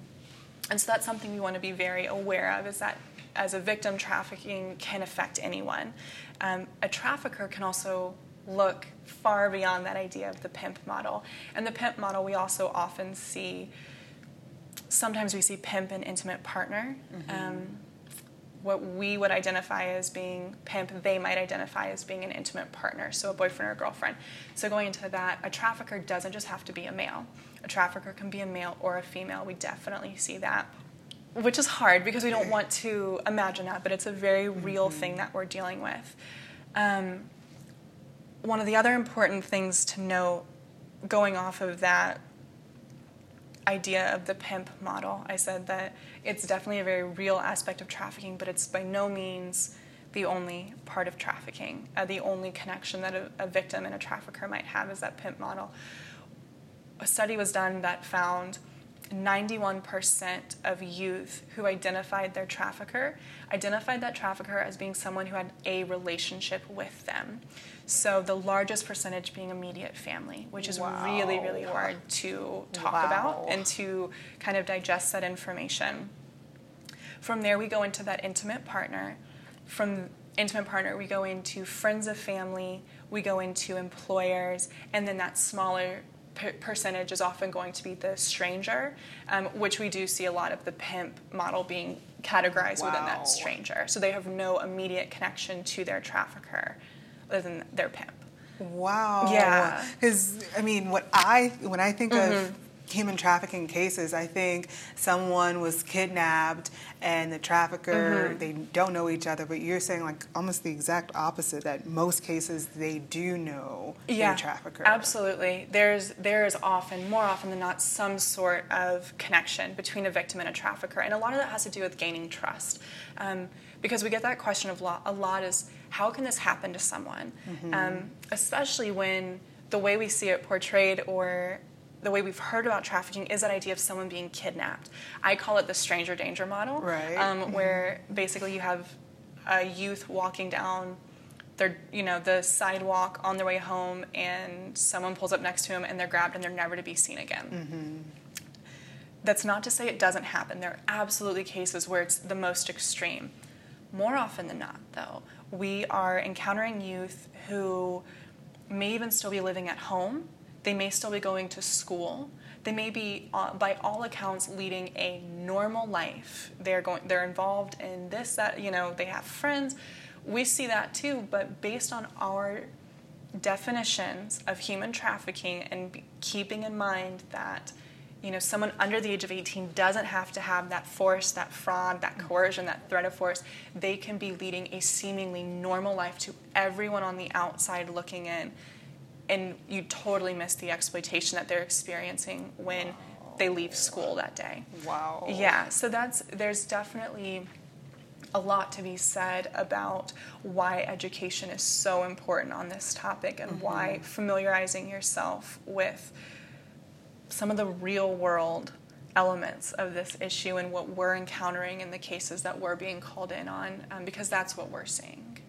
and so that's something we want to be very aware of is that as a victim, trafficking can affect anyone. Um, a trafficker can also look far beyond that idea of the pimp model. And the pimp model, we also often see, sometimes we see pimp and intimate partner. Um, what we would identify as being pimp, they might identify as being an intimate partner, so a boyfriend or a girlfriend. So going into that, a trafficker doesn't just have to be a male. A trafficker can be a male or a female. We definitely see that. Which is hard because we don't want to imagine that, but it's a very real thing that we're dealing with. Um, one of the other important things to note going off of that idea of the pimp model. I said that it's definitely a very real aspect of trafficking, but it's by no means the only part of trafficking. Uh, the only connection that a, a victim and a trafficker might have is that pimp model. A study was done that found 91% of youth who identified their trafficker identified that trafficker as being someone who had a relationship with them. So the largest percentage being immediate family, which is really, really hard to talk Wow. about and to kind of digest that information. From there, we go into that intimate partner. From intimate partner, we go into friends of family, we go into employers, and then that smaller per- percentage is often going to be the stranger, um, which we do see a lot of the pimp model being categorized within that stranger. So they have no immediate connection to their trafficker other than their pimp. Wow. Yeah. Because I mean, what I when I think Mm-hmm. of human trafficking cases, I think someone was kidnapped and the trafficker Mm-hmm. they don't know each other. But you're saying like almost the exact opposite. That most cases they do know yeah, their trafficker. Absolutely. There's there is often, more often than not, some sort of connection between a victim and a trafficker, and a lot of that has to do with gaining trust. Um, because we get that question of lot, a lot is how can this happen to someone, Mm-hmm. um, especially when the way we see it portrayed or the way we've heard about trafficking is that idea of someone being kidnapped. I call it the stranger danger model, Right. um, where basically you have a youth walking down their you know the sidewalk on their way home and someone pulls up next to them, and they're grabbed and they're never to be seen again that's not to say it doesn't happen there are absolutely cases where it's the most extreme more often than not though we are encountering youth who may even still be living at home they may still be going to school. They may be uh, by all accounts leading a normal life. They're going they're involved in this that you know they have friends. We see that too but based on our definitions of human trafficking and keeping in mind that you know someone under the age of 18 doesn't have to have that force that fraud that coercion that threat of force they can be leading a seemingly normal life to everyone on the outside looking in and you totally miss the exploitation that they're experiencing when they leave school that day. Wow. yeah, so that's there's definitely a lot to be said about why education is so important on this topic and why familiarizing yourself with some of the real world elements of this issue and what we're encountering in the cases that we're being called in on, um, because that's what we're seeing.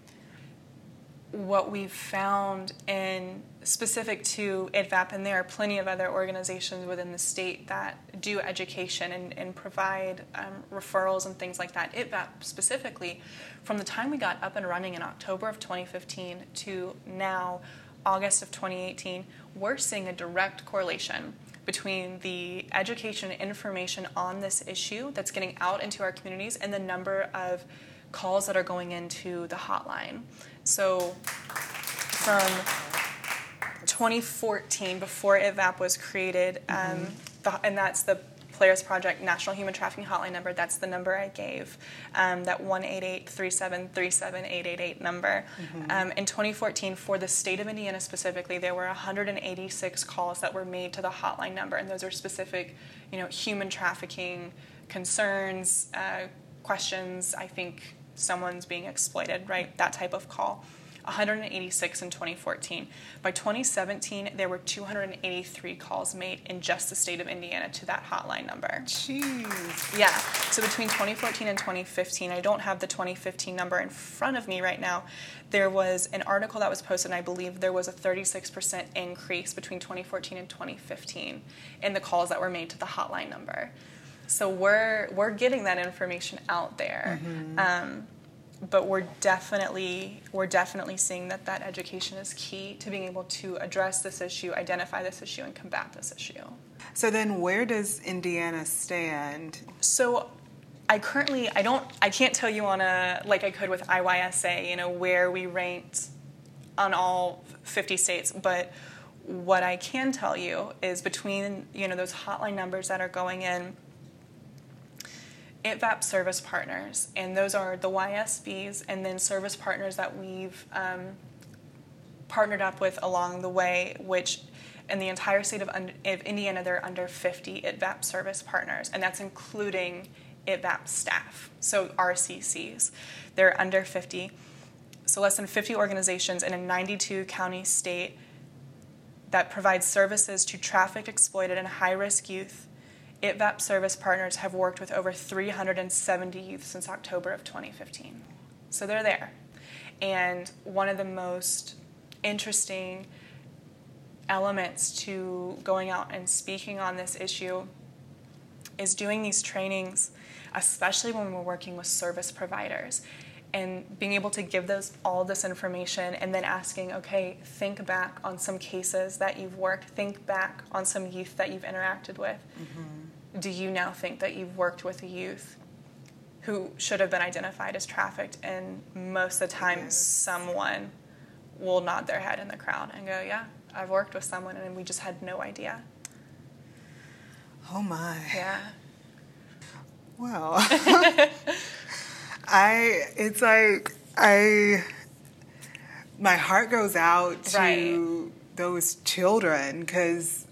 What we've found in specific to ITVAP, and there are plenty of other organizations within the state that do education and, and provide um, referrals and things like that. ITVAP specifically, from the time we got up and running in October of 2015 to now, August of 2018, we're seeing a direct correlation between the education information on this issue that's getting out into our communities and the number of calls that are going into the hotline. So from 2014, before ITVAP was created, um, the, and that's the Polaris Project National Human Trafficking Hotline number. That's the number I gave, um, that 188-3737888 number. Um, in 2014, for the state of Indiana specifically, there were 186 calls that were made to the hotline number, and those are specific, you know, human trafficking concerns, uh, questions. I think someone's being exploited, right? That type of call. 186 in 2014. By 2017, there were 283 calls made in just the state of Indiana to that hotline number. Jeez. Yeah. So between 2014 and 2015, I don't have the 2015 number in front of me right now. There was an article that was posted, and I believe there was a 36% increase between 2014 and 2015 in the calls that were made to the hotline number. So we're we're getting that information out there. Um, but we're definitely we're definitely seeing that that education is key to being able to address this issue, identify this issue, and combat this issue. So then, where does Indiana stand? So I currently I don't I can't tell you on a like I could with IYSA, you know, where we ranked on all 50 states, but what I can tell you is between you know those hotline numbers that are going in ITVAP service partners, and those are the YSBs, and then service partners that we've um, partnered up with along the way, which in the entire state of, of Indiana, there are under 50 ITVAP service partners, and that's including ITVAP staff, so RCCs. They're under 50. So less than 50 organizations in a 92 county state that provides services to trafficked, exploited, and high risk youth. ITVAP service partners have worked with over 370 youth since October of 2015. So they're there. And one of the most interesting elements to going out and speaking on this issue is doing these trainings, especially when we're working with service providers and being able to give those all this information and then asking okay think back on some cases that you've worked think back on some youth that you've interacted with mm-hmm. Do you now think that you've worked with a youth who should have been identified as trafficked and most of the time Yes. someone will nod their head in the crowd and go yeah i've worked with someone and we just had no idea Oh my. yeah Well, <laughs> I it's like I my heart goes out to Right. those children because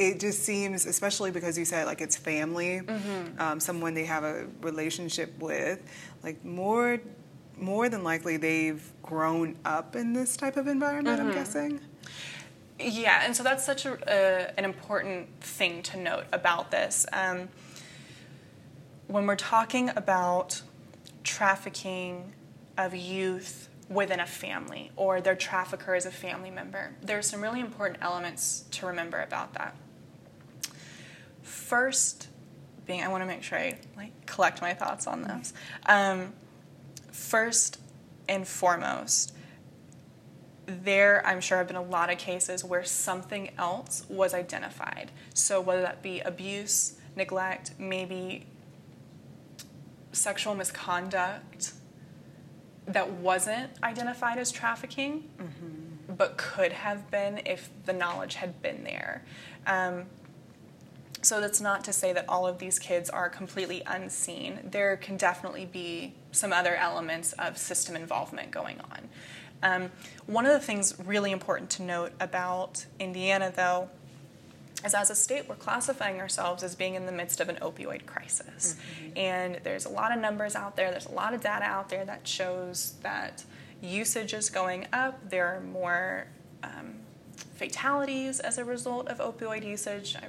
it just seems, especially because you said like it's family, Mm-hmm. um, someone they have a relationship with, like more more than likely they've grown up in this type of environment. Mm-hmm. I'm guessing. Yeah, and so that's such a, uh, an important thing to note about this. Um, when we're talking about trafficking of youth within a family or their trafficker is a family member, There are some really important elements to remember about that. First, being I want to make sure I like collect my thoughts on this. Um, first and foremost, there i'm sure have been a lot of cases where something else was identified. So whether that be abuse neglect maybe sexual misconduct that wasn't identified as trafficking but could have been if the knowledge had been there. Um, so that's not to say that all of these kids are completely unseen. There can definitely be some other elements of system involvement going on. Um, one of the things really important to note about Indiana, though, is as a state, we're classifying ourselves as being in the midst of an opioid crisis. And there's a lot of numbers out there, there's a lot of data out there that shows that usage is going up. There are more um, fatalities as a result of opioid usage. I,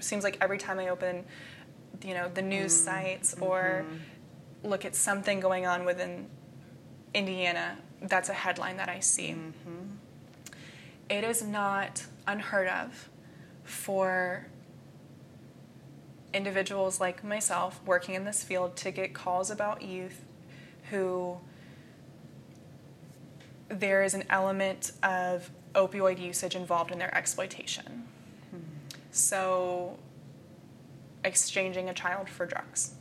seems like every time I open, you know, the news mm-hmm. sites mm-hmm. or look at something going on within Indiana, that's a headline that I see. Mm-hmm. It is not unheard of for individuals like myself working in this field to get calls about youth who there is an element of opioid usage involved in their exploitation. So, exchanging a child for drugs.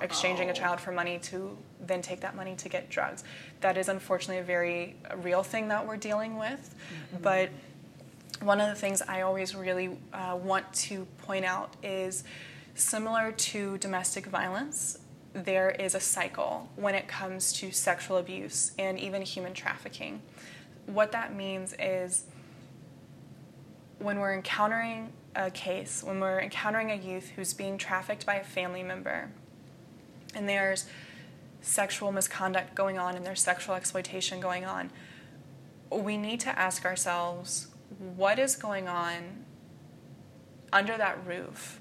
exchanging a child for money to then take that money to get drugs. That is unfortunately a very real thing that we're dealing with. Mm-hmm. But one of the things I always really uh, want to point out is similar to domestic violence, there is a cycle when it comes to sexual abuse and even human trafficking. What that means is when we're encountering a case, when we're encountering a youth who's being trafficked by a family member, and there's sexual misconduct going on and there's sexual exploitation going on, we need to ask ourselves what is going on under that roof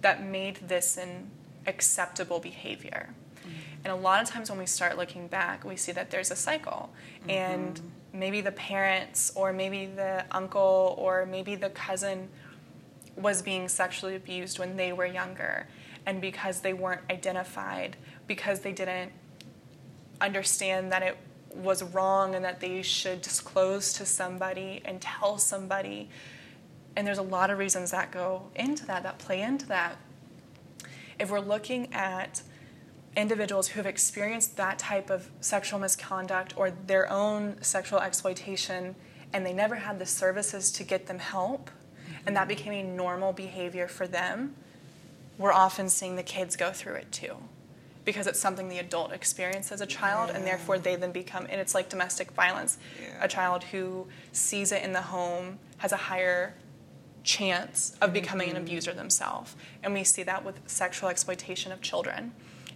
that made this an acceptable behavior. Mm-hmm. And a lot of times when we start looking back, we see that there's a cycle. Mm-hmm. And maybe the parents, or maybe the uncle, or maybe the cousin was being sexually abused when they were younger. And because they weren't identified, because they didn't understand that it was wrong and that they should disclose to somebody and tell somebody. And there's a lot of reasons that go into that, that play into that. If we're looking at individuals who have experienced that type of sexual misconduct or their own sexual exploitation and they never had the services to get them help, and that became a normal behavior for them, we're often seeing the kids go through it too because it's something the adult experienced as a child, yeah. and therefore they then become, and it's like domestic violence. Yeah. A child who sees it in the home has a higher chance of becoming mm-hmm. an abuser themselves. And we see that with sexual exploitation of children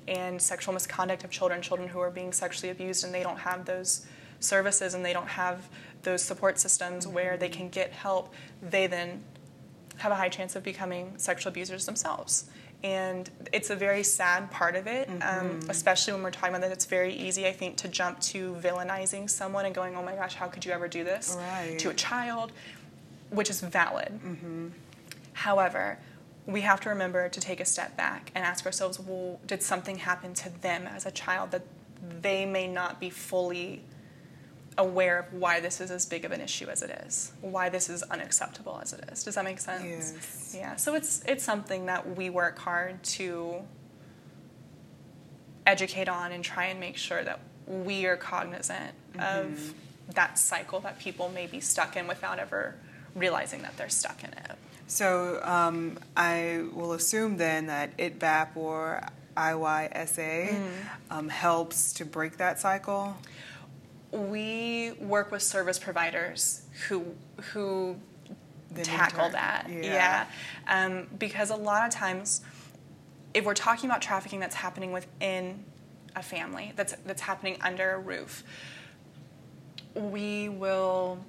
and sexual misconduct of children, children who are being sexually abused and they don't have those services and they don't have those support systems mm-hmm. where they can get help, they then have a high chance of becoming sexual abusers themselves and it's a very sad part of it, um, mm-hmm. um, especially when we're talking about that. It's very easy, I think, to jump to villainizing someone and going, "Oh my gosh, how could you ever do this right. to a child?" Which is valid. Mm-hmm. However, we have to remember to take a step back and ask ourselves, "Well, did something happen to them as a child that they may not be fully aware of why this is as big of an issue as it is, why this is unacceptable as it is. Does that make sense? Yes. Yeah. So it's it's something that we work hard to educate on and try and make sure that we are cognizant mm-hmm. of that cycle that people may be stuck in without ever realizing that they're stuck in it. So um, I will assume then that ITVAP or IYSA mm. um, helps to break that cycle we work with service providers who who the tackle that. Yeah. yeah. Um, because a lot of times, if we're talking about trafficking that's happening within a family, that's that's happening under a roof, we will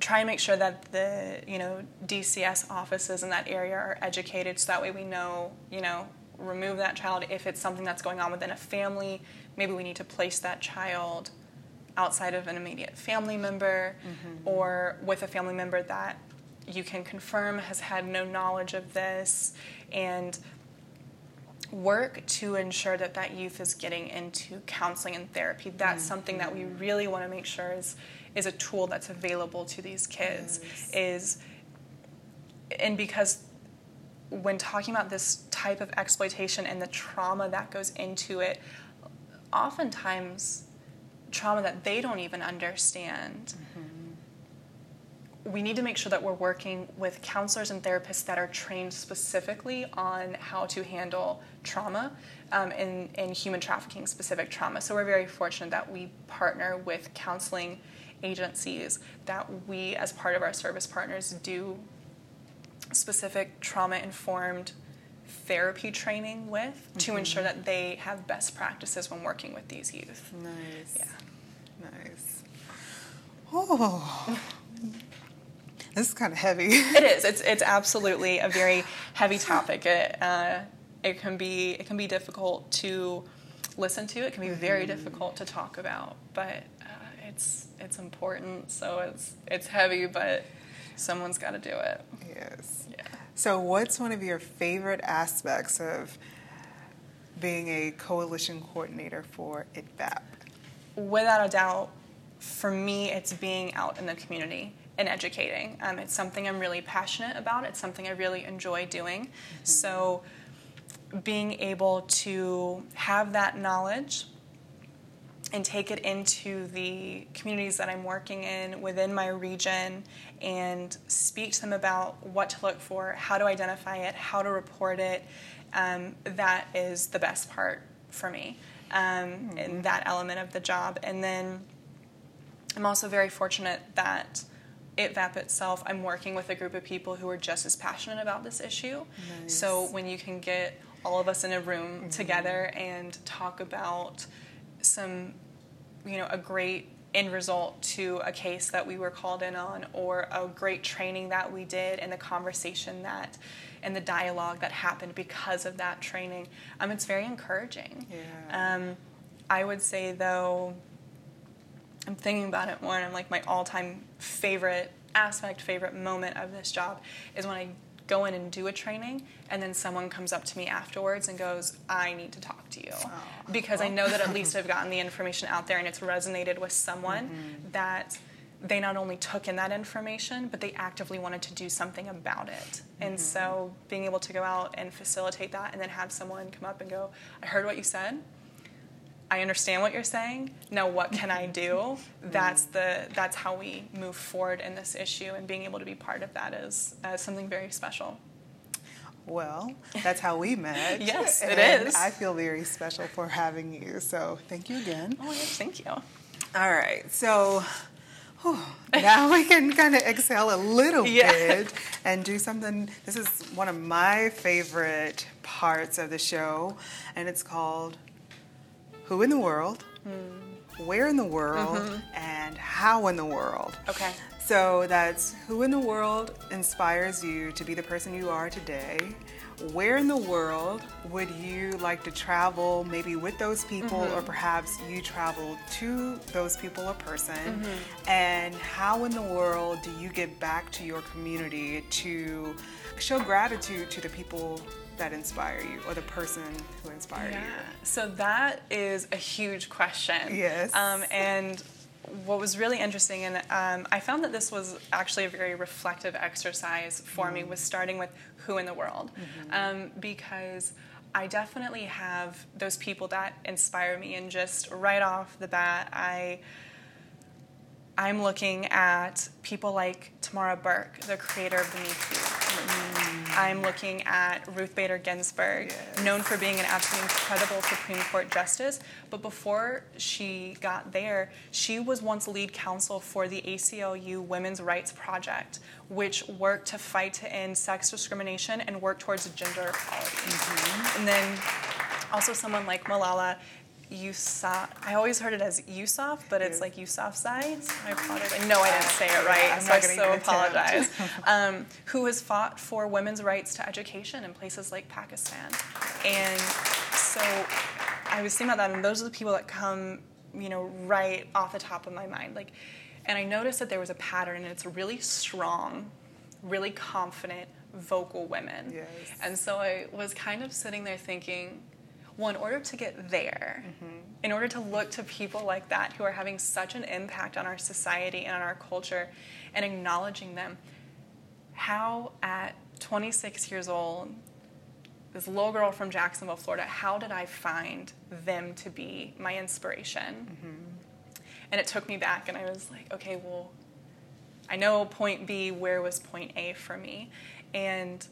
try and make sure that the you know DCS offices in that area are educated, so that way we know you know remove that child if it's something that's going on within a family maybe we need to place that child outside of an immediate family member mm-hmm. or with a family member that you can confirm has had no knowledge of this and work to ensure that that youth is getting into counseling and therapy that's mm-hmm. something that we really want to make sure is is a tool that's available to these kids yes. is and because when talking about this type of exploitation and the trauma that goes into it oftentimes trauma that they don't even understand. Mm-hmm. We need to make sure that we're working with counselors and therapists that are trained specifically on how to handle trauma um, and, and human trafficking specific trauma. So we're very fortunate that we partner with counseling agencies that we, as part of our service partners, do specific trauma informed therapy training with mm-hmm. to ensure that they have best practices when working with these youth. Nice. Yeah. Nice. Oh. this is kind of heavy. it is. It's <laughs> it's absolutely a very heavy topic. It uh, it can be it can be difficult to listen to. It can be very mm-hmm. difficult to talk about, but uh, it's it's important. So it's it's heavy, but someone's got to do it. Yes. So, what's one of your favorite aspects of being a coalition coordinator for ITVAP? Without a doubt, for me, it's being out in the community and educating. Um, it's something I'm really passionate about. It's something I really enjoy doing. Mm-hmm. So, being able to have that knowledge and take it into the communities that I'm working in within my region and speak to them about what to look for, how to identify it, how to report it. Um, that is the best part for me, um, mm-hmm. in that element of the job. And then I'm also very fortunate that ITVAP itself, I'm working with a group of people who are just as passionate about this issue. Nice. So when you can get all of us in a room mm-hmm. together and talk about some, you know, a great end result to a case that we were called in on or a great training that we did and the conversation that and the dialogue that happened because of that training um, it's very encouraging yeah. um, i would say though i'm thinking about it more and i'm like my all-time favorite aspect favorite moment of this job is when i go in and do a training and then someone comes up to me afterwards and goes i need to talk to you because i know that at least <laughs> i've gotten the information out there and it's resonated with someone mm-hmm. that they not only took in that information but they actively wanted to do something about it mm-hmm. and so being able to go out and facilitate that and then have someone come up and go i heard what you said I understand what you're saying. Now, what can I do? That's the that's how we move forward in this issue, and being able to be part of that is uh, something very special. Well, that's how we met. <laughs> yes, it and is. I feel very special for having you. So, thank you again. Oh, yes, thank you. All right. So, whew, now we can kind of exhale a little <laughs> yeah. bit and do something. This is one of my favorite parts of the show, and it's called who in the world, mm. where in the world, mm-hmm. and how in the world. Okay. So that's who in the world inspires you to be the person you are today. Where in the world would you like to travel, maybe with those people, mm-hmm. or perhaps you travel to those people or person? Mm-hmm. And how in the world do you give back to your community to show gratitude to the people that inspire you or the person who inspired yeah. you? So that is a huge question. Yes. Um, and what was really interesting, and um, I found that this was actually a very reflective exercise for mm-hmm. me, was starting with who in the world, mm-hmm. um, because I definitely have those people that inspire me, and just right off the bat, I I'm looking at people like Tarana Burke, the creator of the Me Too mm. I'm looking at Ruth Bader Ginsburg, yes. known for being an absolutely incredible Supreme Court justice. But before she got there, she was once lead counsel for the ACLU Women's Rights Project, which worked to fight to end sex discrimination and work towards gender equality. Mm-hmm. And then also someone like Malala Yousaf. I always heard it as Yusuf, but it's like Yousafzai. I apologize. I know I didn't say it right, I'm so I so apologize. <laughs> um, who has fought for women's rights to education in places like Pakistan, and so I was thinking about that, and those are the people that come, you know, right off the top of my mind. Like, and I noticed that there was a pattern, and it's really strong, really confident, vocal women. Yes. And so I was kind of sitting there thinking well, in order to get there, mm-hmm. in order to look to people like that who are having such an impact on our society and on our culture and acknowledging them, how at 26 years old, this little girl from Jacksonville, Florida, how did I find them to be my inspiration? Mm-hmm. And it took me back, and I was like, okay, well, I know point B, where was point A for me? And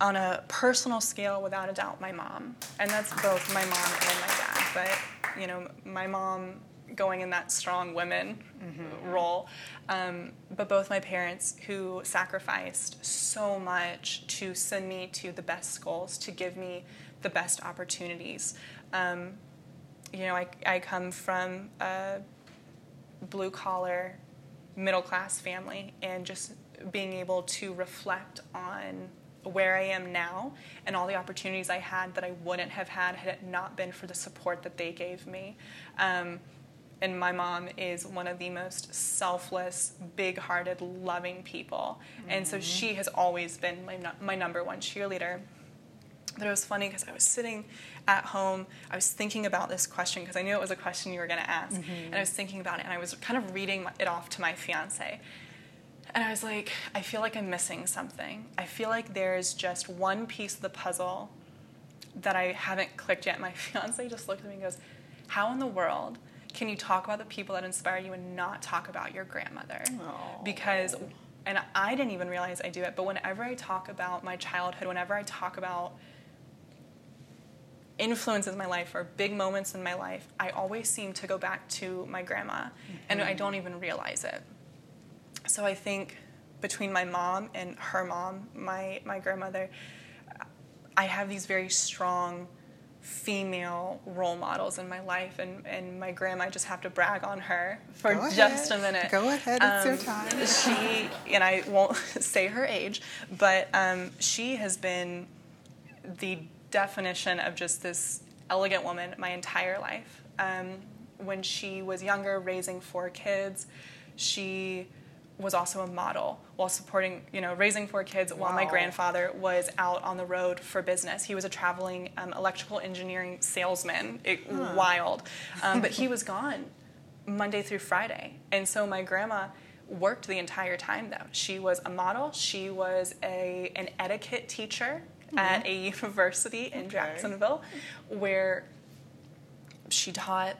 on a personal scale, without a doubt, my mom. And that's both my mom and my dad. But, you know, my mom going in that strong women mm-hmm. role. Um, but both my parents who sacrificed so much to send me to the best schools, to give me the best opportunities. Um, you know, I, I come from a blue collar, middle class family, and just being able to reflect on where I am now and all the opportunities I had that I wouldn't have had had it not been for the support that they gave me. Um, and my mom is one of the most selfless, big hearted, loving people. Mm-hmm. And so she has always been my, my number one cheerleader. But it was funny because I was sitting at home, I was thinking about this question because I knew it was a question you were going to ask. Mm-hmm. And I was thinking about it and I was kind of reading it off to my fiance. And I was like, I feel like I'm missing something. I feel like there's just one piece of the puzzle that I haven't clicked yet. My <laughs> fiance just looked at me and goes, "How in the world can you talk about the people that inspire you and not talk about your grandmother?" Because and I didn't even realize I do it, but whenever I talk about my childhood, whenever I talk about influences in my life or big moments in my life, I always seem to go back to my grandma, and I mm-hmm. don't even realize it. So I think between my mom and her mom, my my grandmother, I have these very strong female role models in my life, and, and my grandma. I just have to brag on her for just a minute. Go ahead, it's your Um, time. She and I won't <laughs> say her age, but um, she has been the definition of just this elegant woman my entire life. Um, when she was younger, raising four kids, she was also a model while supporting, you know, raising four kids while my grandfather was out on the road for business. He was a traveling um, electrical engineering salesman. It, Wild. Um, but he was gone Monday through Friday. And so my grandma worked the entire time though. She was a model, she was a an etiquette teacher at a <laughs> university in Jacksonville where she taught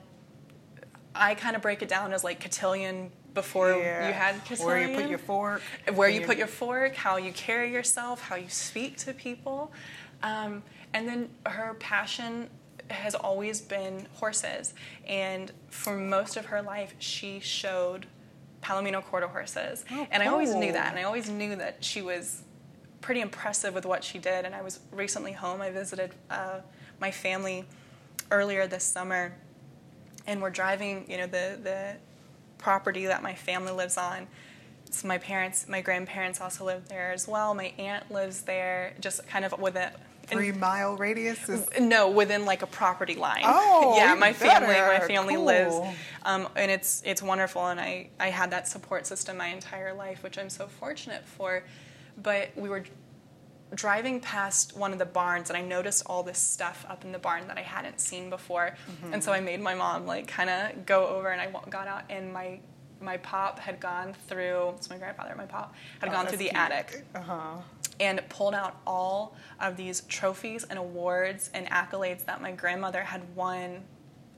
I kind of break it down as like cotillion before Yeah. you had cotillion. Where you put your fork. Where and you put your fork, how you carry yourself, how you speak to people. Um, and then her passion has always been horses. And for most of her life, she showed Palomino quarter horses. Oh, and I always knew that. And I always knew that she was pretty impressive with what she did. And I was recently home. I visited uh, my family earlier this summer and we're driving, you know, the the property that my family lives on. So my parents, my grandparents also live there as well. My aunt lives there, just kind of with a Three mile radius is no, within like a property line. Oh, yeah, my family, my family Cool. lives, um, and it's it's wonderful. And I I had that support system my entire life, which I'm so fortunate for. But we were driving past one of the barns, and I noticed all this stuff up in the barn that I hadn't seen before. And so I made my mom like kind of go over, and I got out, and my my pop had gone through. It's my grandfather. My pop had gone through the attic Uh-huh. and pulled out all of these trophies and awards and accolades that my grandmother had won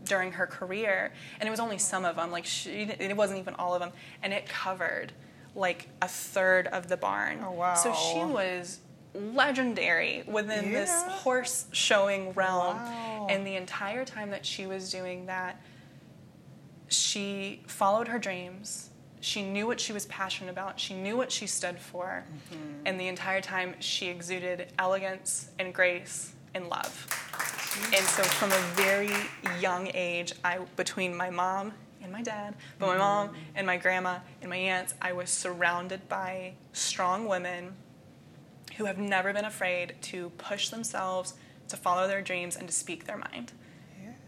during her career and it was only some of them like she it wasn't even all of them and it covered like a third of the barn Oh, wow. so she was legendary within this horse showing realm Wow. and the entire time that she was doing that she followed her dreams. She knew what she was passionate about. She knew what she stood for. Mm-hmm. And the entire time, she exuded elegance and grace and love. And so, from a very young age, I between my mom and my dad, but my mm-hmm. mom and my grandma and my aunts, I was surrounded by strong women who have never been afraid to push themselves, to follow their dreams, and to speak their mind.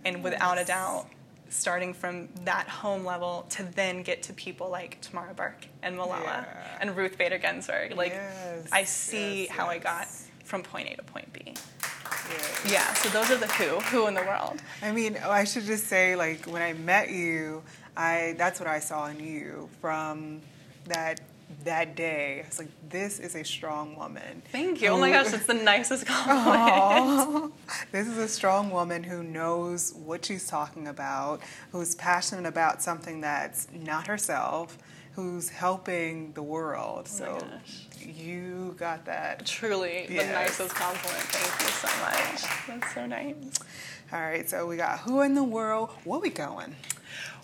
And without a doubt starting from that home level to then get to people like Tarana Burke and Malala Yeah. and Ruth Bader Ginsburg. Like Yes, I see yes, how I got from point A to point B. Yeah. yeah so those are the who who in the world. I mean, oh, I should just say, like, when I met you, I that's what I saw in you from that that day. I was like, this is a strong woman. thank you oh my gosh that's the nicest <laughs> compliment this is a strong woman who knows what she's talking about, who's passionate about something that's not herself, who's helping the world. Oh so you got that. truly the nicest compliment thank you so much that's so nice All right, so we got who in the world? Where we going?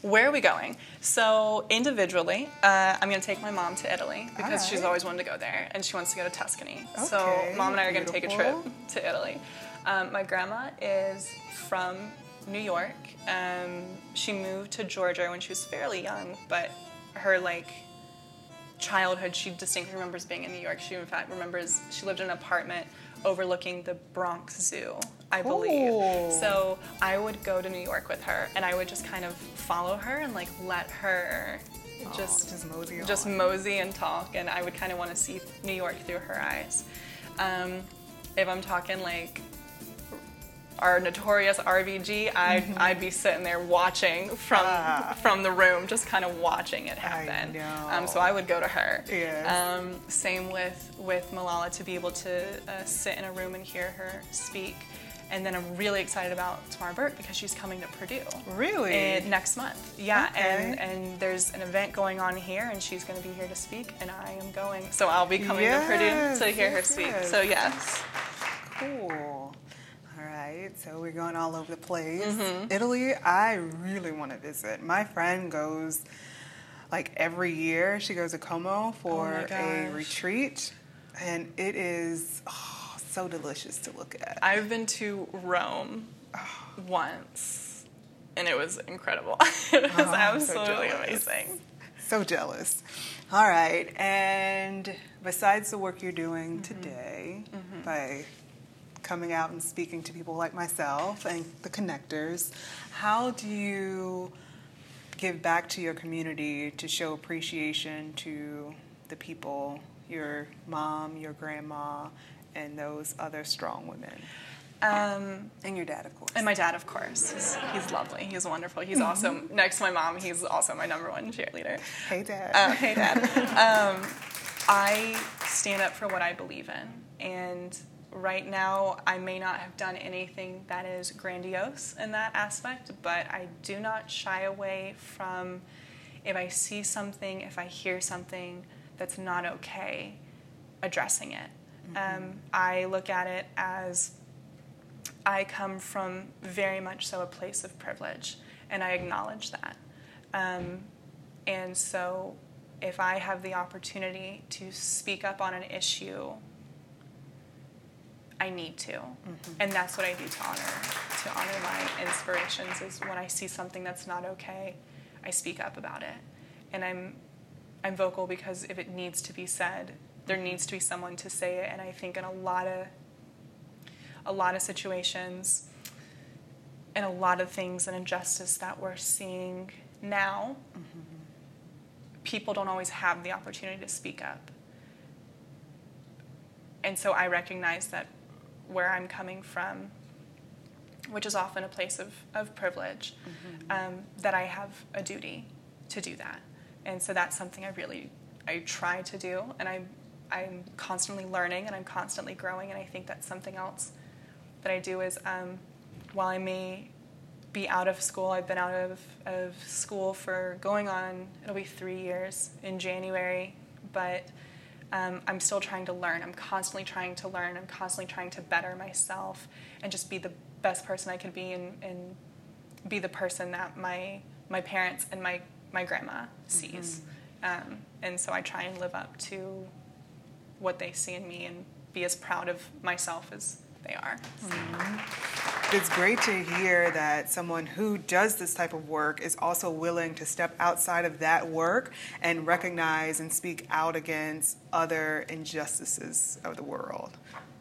Where are we going? So individually, uh, I'm going to take my mom to Italy because she's always wanted to go there, and she wants to go to Tuscany. so mom and I are going to take a trip to Italy. Um, my grandma is from New York. Um, she moved to Georgia when she was fairly young, but her like childhood, she distinctly remembers being in New York. She in fact remembers she lived in an apartment overlooking the Bronx Zoo, I believe. So I would go to New York with her, and I would just kind of follow her and like let her just just mosey just mosey and talk, and I would kind of want to see New York through her eyes. Um, if I'm talking like our notorious RBG, I'd, I'd be sitting there watching from Mm-hmm. Ah. from the room, just kind of watching it happen. know. Um, so I would go to her. Yes. Um, same with with Malala to be able to uh, sit in a room and hear her speak. And then I'm really excited about Tarana Burke because she's coming to Purdue. Really? in- next month. Yeah, and, Okay. and there's an event going on here, and she's going to be here to speak, and I am going. So I'll be coming Yes, to Purdue to hear her speak. So, yes. Cool. Right, so we're going all over the place. Mm-hmm. Italy, I really want to visit. My friend goes like every year. She goes to Como for Oh a retreat, and it is oh, so delicious to look at. I've been to Rome once, and it was incredible. <laughs> it was Oh, so absolutely jealous. amazing. So jealous. All right, and besides the work you're doing Mm-hmm. today by coming out and speaking to people like myself and the connectors, how do you give back to your community to show appreciation to the people, your mom, your grandma, and those other strong women? Um, And your dad, of course. and my dad, of course, he's, he's lovely. He's wonderful. He's also next to my mom. He's also my number one cheerleader. hey, dad. Uh, hey, Dad. <laughs> um, I stand up for what I believe in. And right now, I may not have done anything that is grandiose in that aspect, but I do not shy away from if I see something, if I hear something that's not okay, addressing it. Um, I look at it as I come from very much so a place of privilege, and I acknowledge that. Um, and so, if I have the opportunity to speak up on an issue, I need to, mm-hmm. and that's what I do to honor to honor my inspirations. Is when I see something that's not okay, I speak up about it, and I'm I'm vocal because if it needs to be said, there needs to be someone to say it. And I think in a lot of a lot of situations and a lot of things and injustice that we're seeing now, mm-hmm. people don't always have the opportunity to speak up. And so I recognize that where I'm coming from, which is often a place of, of privilege, um, that I have a duty to do that. And so that's something I really I try to do, and I'm I'm constantly learning and I'm constantly growing, and I think that's something else that I do is um, while I may be out of school, I've been out of, of school for going on, it'll be three years in January, but um, I'm still trying to learn. I'm constantly trying to learn. I'm constantly trying to better myself and just be the best person I could be and, and be the person that my, my parents and my, my grandma sees. Um, and so I try and live up to what they see in me and be as proud of myself as they are. It's great to hear that someone who does this type of work is also willing to step outside of that work and recognize and speak out against other injustices of the world.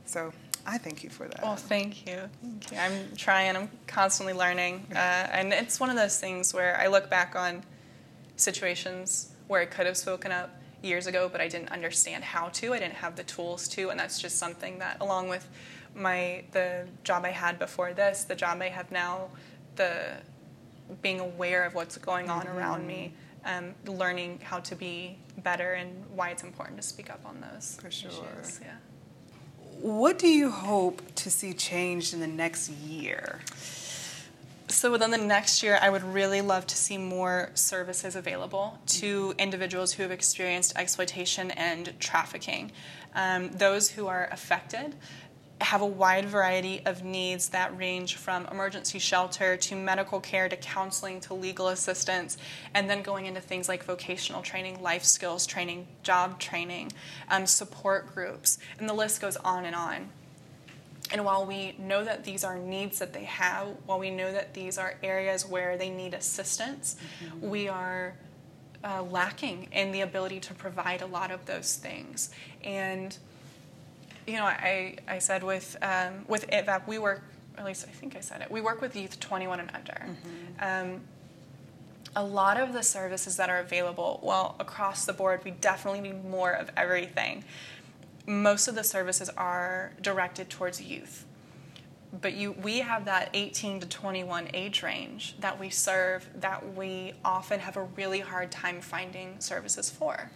So I thank you for that. Well, thank you. Thank you. I'm trying. I'm constantly learning, uh, and it's one of those things where I look back on situations where I could have spoken up years ago, but I didn't understand how to. I didn't have the tools to, and that's just something that, along with my the job I had before this, the job I have now, the being aware of what's going on around me, um, learning how to be better, and why it's important to speak up on those For sure. issues. Yeah. what do you hope to see changed in the next year? So within the next year, I would really love to see more services available to individuals who have experienced exploitation and trafficking. Um, those who are affected have a wide variety of needs that range from emergency shelter to medical care to counseling to legal assistance, and then going into things like vocational training, life skills training, job training, um, support groups, and the list goes on and on. And while we know that these are needs that they have, while we know that these are areas where they need assistance, we are uh, lacking in the ability to provide a lot of those things. And you know, I, I said with um, with ITVAP, we work, at least I think I said it, we work with youth 21 and under. Um, a lot of the services that are available, well, across the board, we definitely need more of everything. Most of the services are directed towards youth. But you, we have that 18 to 21 age range that we serve that we often have a really hard time finding services for.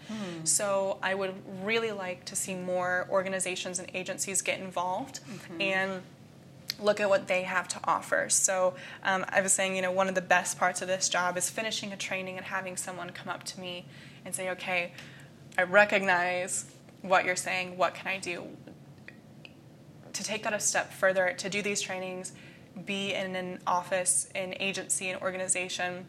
So I would really like to see more organizations and agencies get involved and look at what they have to offer. So um, I was saying, you know, one of the best parts of this job is finishing a training and having someone come up to me and say, okay, I recognize what you're saying. What can I do? To take that a step further, to do these trainings, be in an office, an agency, an organization,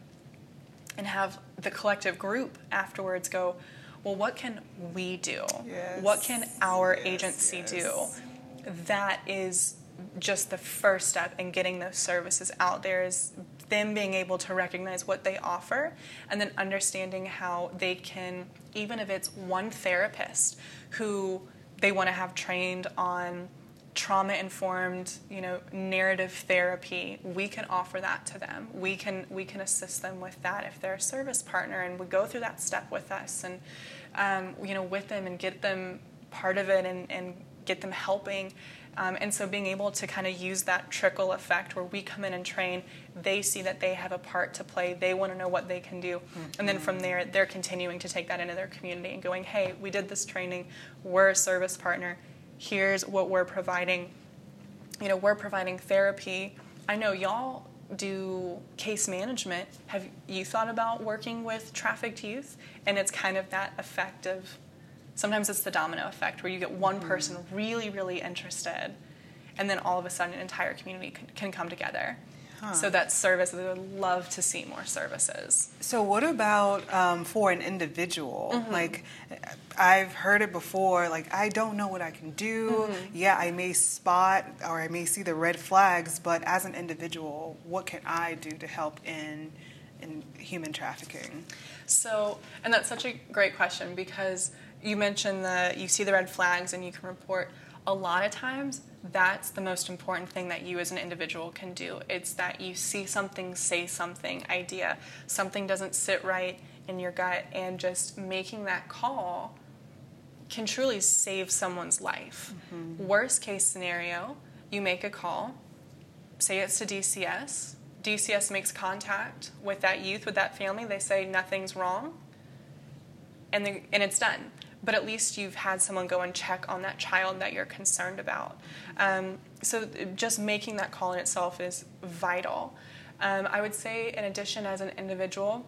and have the collective group afterwards go, well, what can we do? Yes. What can our Yes, agency yes. do? That is just the first step in getting those services out there is them being able to recognize what they offer and then understanding how they can even if it's one therapist who they want to have trained on trauma informed you know narrative therapy we can offer that to them. We can we can assist them with that if they're a service partner and we go through that step with us and um, you know with them and get them part of it and, and get them helping. Um, and so being able to kind of use that trickle effect where we come in and train they see that they have a part to play they want to know what they can do. And then from there they're continuing to take that into their community and going hey we did this training. We're a service partner here's what we're providing. You know we're providing therapy. I know y'all do case management. Have you thought about working with trafficked youth? And it's kind of that effect of sometimes it's the domino effect where you get one person mm-hmm. really really interested and then all of a sudden an entire community can, can come together so that service i would love to see more services So, what about um, for an individual? Mm-hmm. Like, I've heard it before. Like, I don't know what I can do. Mm-hmm. Yeah, I may spot or I may see the red flags, but as an individual, what can I do to help in in human trafficking? So, and that's such a great question because you mentioned that you see the red flags and you can report. A lot of times, that's the most important thing that you as an individual can do. It's that you see something, say something, idea, something doesn't sit right in your gut, and just making that call can truly save someone's life. Mm-hmm. Worst case scenario, you make a call, say it's to DCS. DCS makes contact with that youth, with that family. They say nothing's wrong, and they, and it's done. But at least you've had someone go and check on that child that you're concerned about. Um, so just making that call in itself is vital. Um, I would say, in addition, as an individual,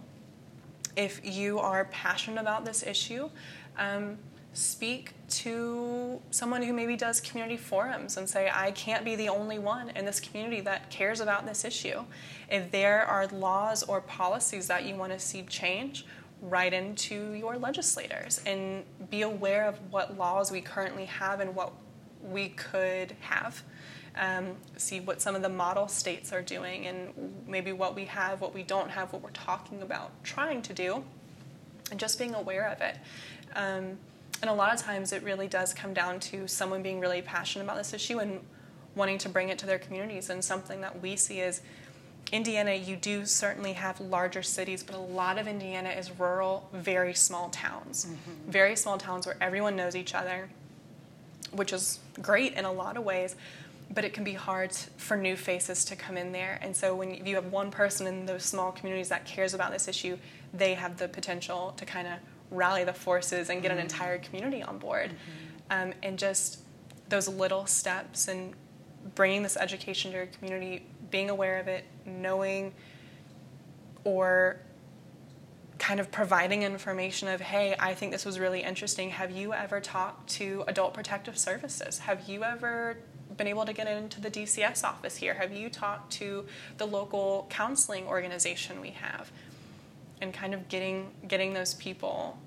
if you are passionate about this issue, um, speak to someone who maybe does community forums and say, I can't be the only one in this community that cares about this issue. If there are laws or policies that you want to see change, write into your legislators and be aware of what laws we currently have and what we could have. Um, see what some of the model states are doing and maybe what we have, what we don't have, what we're talking about trying to do, and just being aware of it. Um, and a lot of times it really does come down to someone being really passionate about this issue and wanting to bring it to their communities. And something that we see is Indiana, you do certainly have larger cities, but a lot of Indiana is rural, very small towns. Mm-hmm. Very small towns where everyone knows each other, which is great in a lot of ways, but it can be hard for new faces to come in there. And so when you have one person in those small communities that cares about this issue, they have the potential to kind of rally the forces and get an mm-hmm. entire community on board. Mm-hmm. Um, and just those little steps and bringing this education to your community, being aware of it, knowing or kind of providing information of, hey, I think this was really interesting. Have you ever talked to Adult Protective Services? Have you ever been able to get into the DCS office here? Have you talked to the local counseling organization we have? And kind of getting getting those people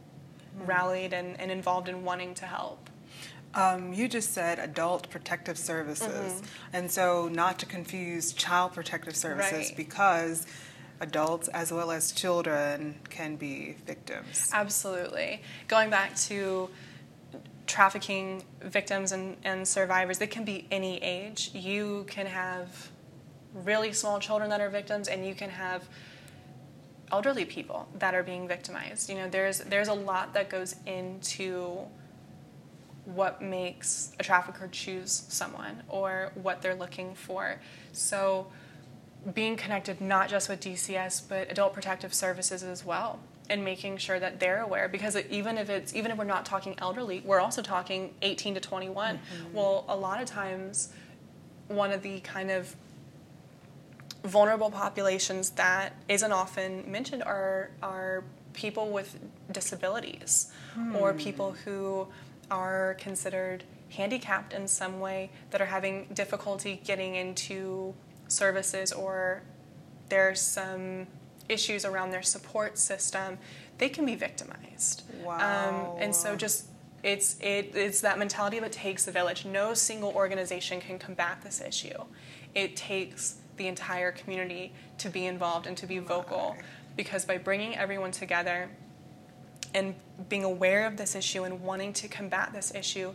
hmm. rallied and, and involved in wanting to help. Um, you just said adult protective services, Mm-hmm. and so not to confuse child protective services Right. because adults as well as children can be victims. Absolutely. Going back to trafficking victims and, and survivors, they can be any age. You can have really small children that are victims, and you can have elderly people that are being victimized. You know, there's there's a lot that goes into what makes a trafficker choose someone or what they're looking for. So being connected not just with DCS but adult protective services as well and making sure that they're aware because even if it's even if we're not talking elderly we're also talking 18 to 21 mm-hmm. well a lot of times one of the kind of vulnerable populations that isn't often mentioned are are people with disabilities or hmm. people who are considered handicapped in some way that are having difficulty getting into services or there's some issues around their support system they can be victimized. Wow. um, and so just it's it, it's that mentality of it takes a village. No single organization can combat this issue. It takes the entire community to be involved and to be vocal because by bringing everyone together and being aware of this issue and wanting to combat this issue,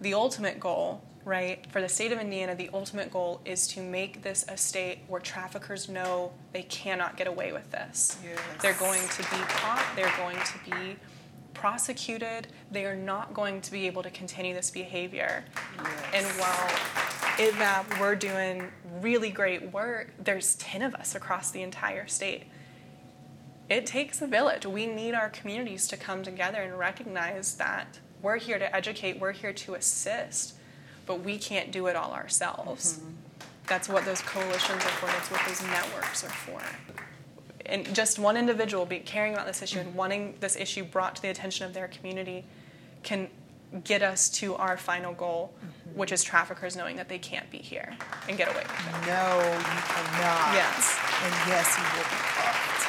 the ultimate goal, right, for the state of Indiana, the ultimate goal is to make this a state where traffickers know they cannot get away with this. Yes. They're going to be caught, they're going to be prosecuted, they are not going to be able to continue this behavior. And while ITVAP, we're doing really great work, there's 10 of us across the entire state it takes a village. We need our communities to come together and recognize that we're here to educate, we're here to assist, but we can't do it all ourselves. Mm-hmm. That's what those coalitions are for, that's what those networks are for. And just one individual be caring about this issue and wanting this issue brought to the attention of their community can get us to our final goal, mm-hmm. which is traffickers knowing that they can't be here and get away with it. No, you cannot. Yes. And yes, you will be caught.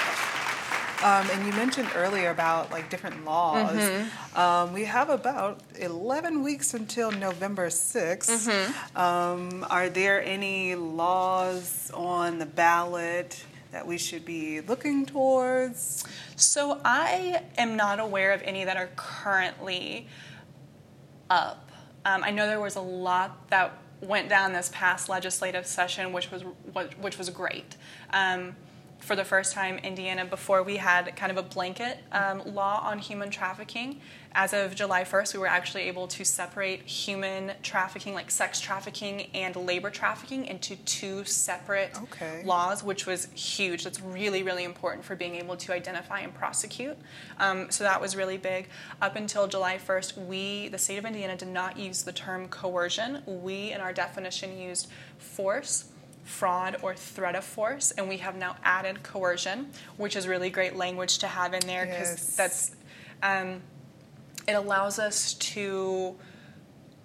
Um, and you mentioned earlier about like different laws. Mm-hmm. Um, we have about 11 weeks until November 6th. Mm-hmm. Um, are there any laws on the ballot that we should be looking towards? So I am not aware of any that are currently up. Um, I know there was a lot that went down this past legislative session, which was which was great. Um, for the first time, Indiana, before we had kind of a blanket um, law on human trafficking, as of July 1st, we were actually able to separate human trafficking, like sex trafficking and labor trafficking, into two separate Okay. laws, which was huge. That's really, really important for being able to identify and prosecute. Um, so that was really big. Up until July 1st, we, the state of Indiana, did not use the term coercion. We, in our definition, used force. Fraud or threat of force, and we have now added coercion, which is really great language to have in there because Yes. that's um, it allows us to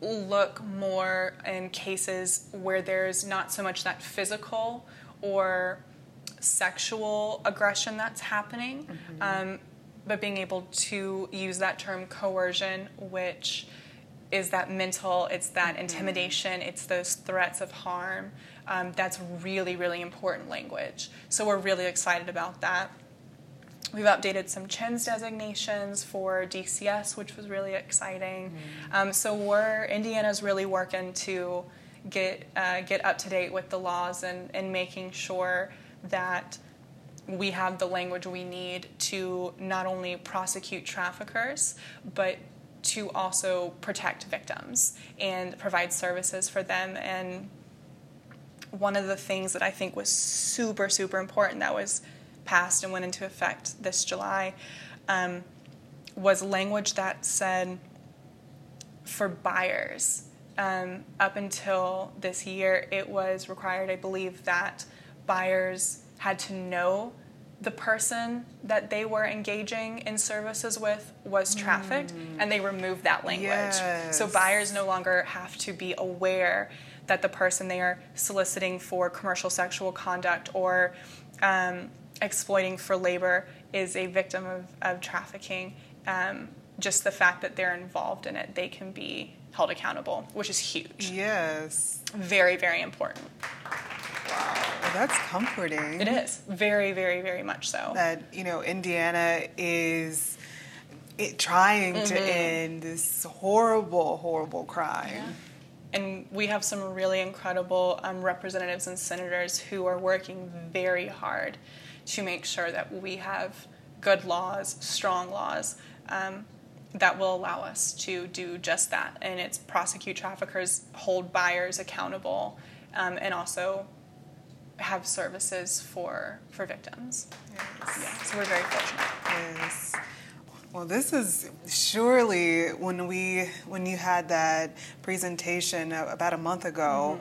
look more in cases where there's not so much that physical or sexual aggression that's happening, um, but being able to use that term coercion, which is that mental, it's that intimidation, it's those threats of harm. Um, that's really, really important language. So we're really excited about that. We've updated some CHINS designations for DCS, which was really exciting. Um, so we're Indiana's really working to get uh, get up to date with the laws and, and making sure that we have the language we need to not only prosecute traffickers, but to also protect victims and provide services for them. And one of the things that I think was super, super important that was passed and went into effect this July um, was language that said for buyers. Um, up until this year, it was required, I believe, that buyers had to know the person that they were engaging in services with was trafficked, and they removed that language. So buyers no longer have to be aware that the person they are soliciting for commercial sexual conduct or um, exploiting for labor is a victim of, of trafficking. Um, just the fact that they're involved in it, they can be held accountable, which is huge. Yes. Very, very important. Well, that's comforting. It is. Very, very, very much so. that you know Indiana is it, trying Mm-hmm. to end this horrible, horrible crime. And we have some really incredible um, representatives and senators who are working very hard to make sure that we have good laws, strong laws um, that will allow us to do just that. And it's prosecute traffickers, hold buyers accountable, um, and also have services for for victims. Yeah, so we're very fortunate. Yes. Well, this is surely when we when you had that presentation about a month ago.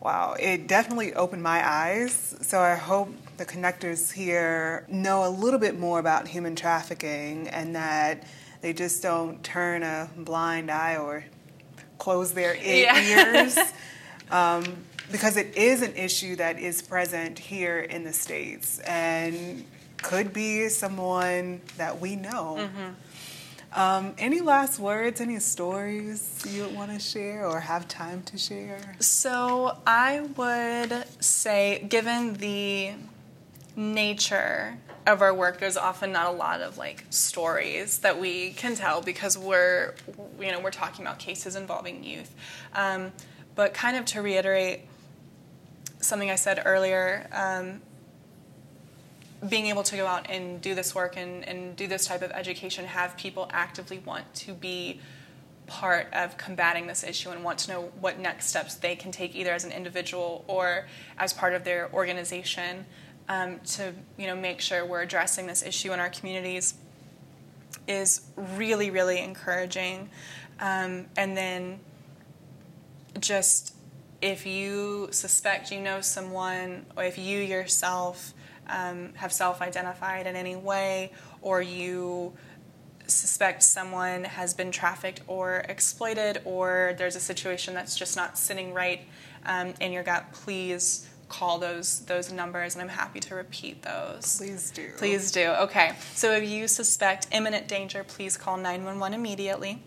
Wow, it definitely opened my eyes. So I hope the connectors here know a little bit more about human trafficking and that they just don't turn a blind eye or close their yeah. ears. <laughs> um, because it is an issue that is present here in the States and could be someone that we know. Mm-hmm. Um, any last words, any stories you would want to share or have time to share? So, I would say, given the nature of our work, there's often not a lot of like stories that we can tell because we're, you know, we're talking about cases involving youth. Um, but kind of to reiterate something I said earlier, um, being able to go out and do this work and, and do this type of education, have people actively want to be part of combating this issue and want to know what next steps they can take either as an individual or as part of their organization um, to you know make sure we're addressing this issue in our communities is really really encouraging. Um, and then just if you suspect you know someone or if you yourself um, have self identified in any way, or you suspect someone has been trafficked or exploited, or there's a situation that's just not sitting right um, in your gut, please call those those numbers and I'm happy to repeat those. Please do. Please do. Okay. So if you suspect imminent danger, please call 911 immediately.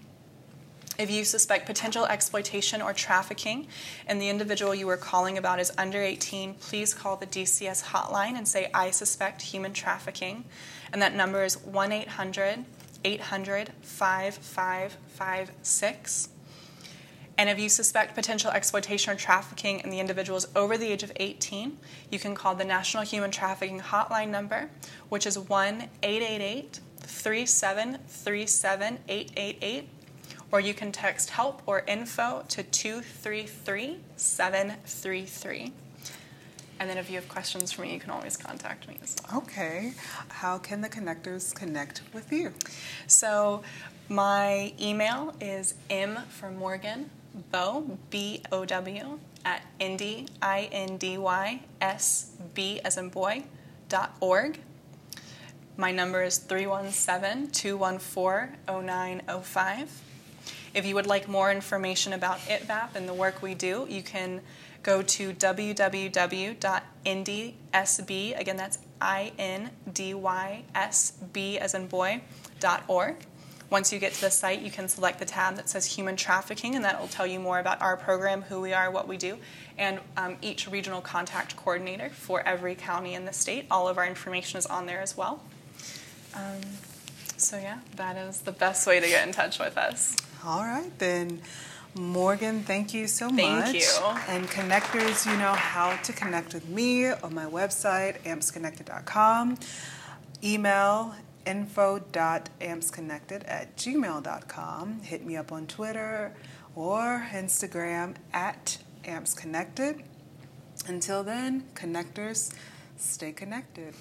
If you suspect potential exploitation or trafficking and the individual you are calling about is under 18, please call the DCS hotline and say, I suspect human trafficking. And that number is 1 800 800 5556. And if you suspect potential exploitation or trafficking and the individual is over the age of 18, you can call the National Human Trafficking Hotline number, which is 1 888 3737 888 or you can text help or info to 233 733. And then if you have questions for me, you can always contact me as well. Okay. How can the connectors connect with you? So my email is m for Morgan, Bow, B O W, at Indy, I N D Y, S B as in boy, dot org. My number is 317 214 0905. If you would like more information about ITVAP and the work we do, you can go to www.indysb, again that's I-N-D-Y-S-B as in boy, dot org. Once you get to the site, you can select the tab that says Human Trafficking, and that will tell you more about our program, who we are, what we do, and um, each regional contact coordinator for every county in the state. All of our information is on there as well. Um, so, yeah, that is the best way to get in touch with us. All right, then. Morgan, thank you so thank much. Thank you. And connectors, you know how to connect with me on my website, ampsconnected.com. Email info.ampsconnected at gmail.com. Hit me up on Twitter or Instagram at ampsconnected. Until then, connectors, stay connected.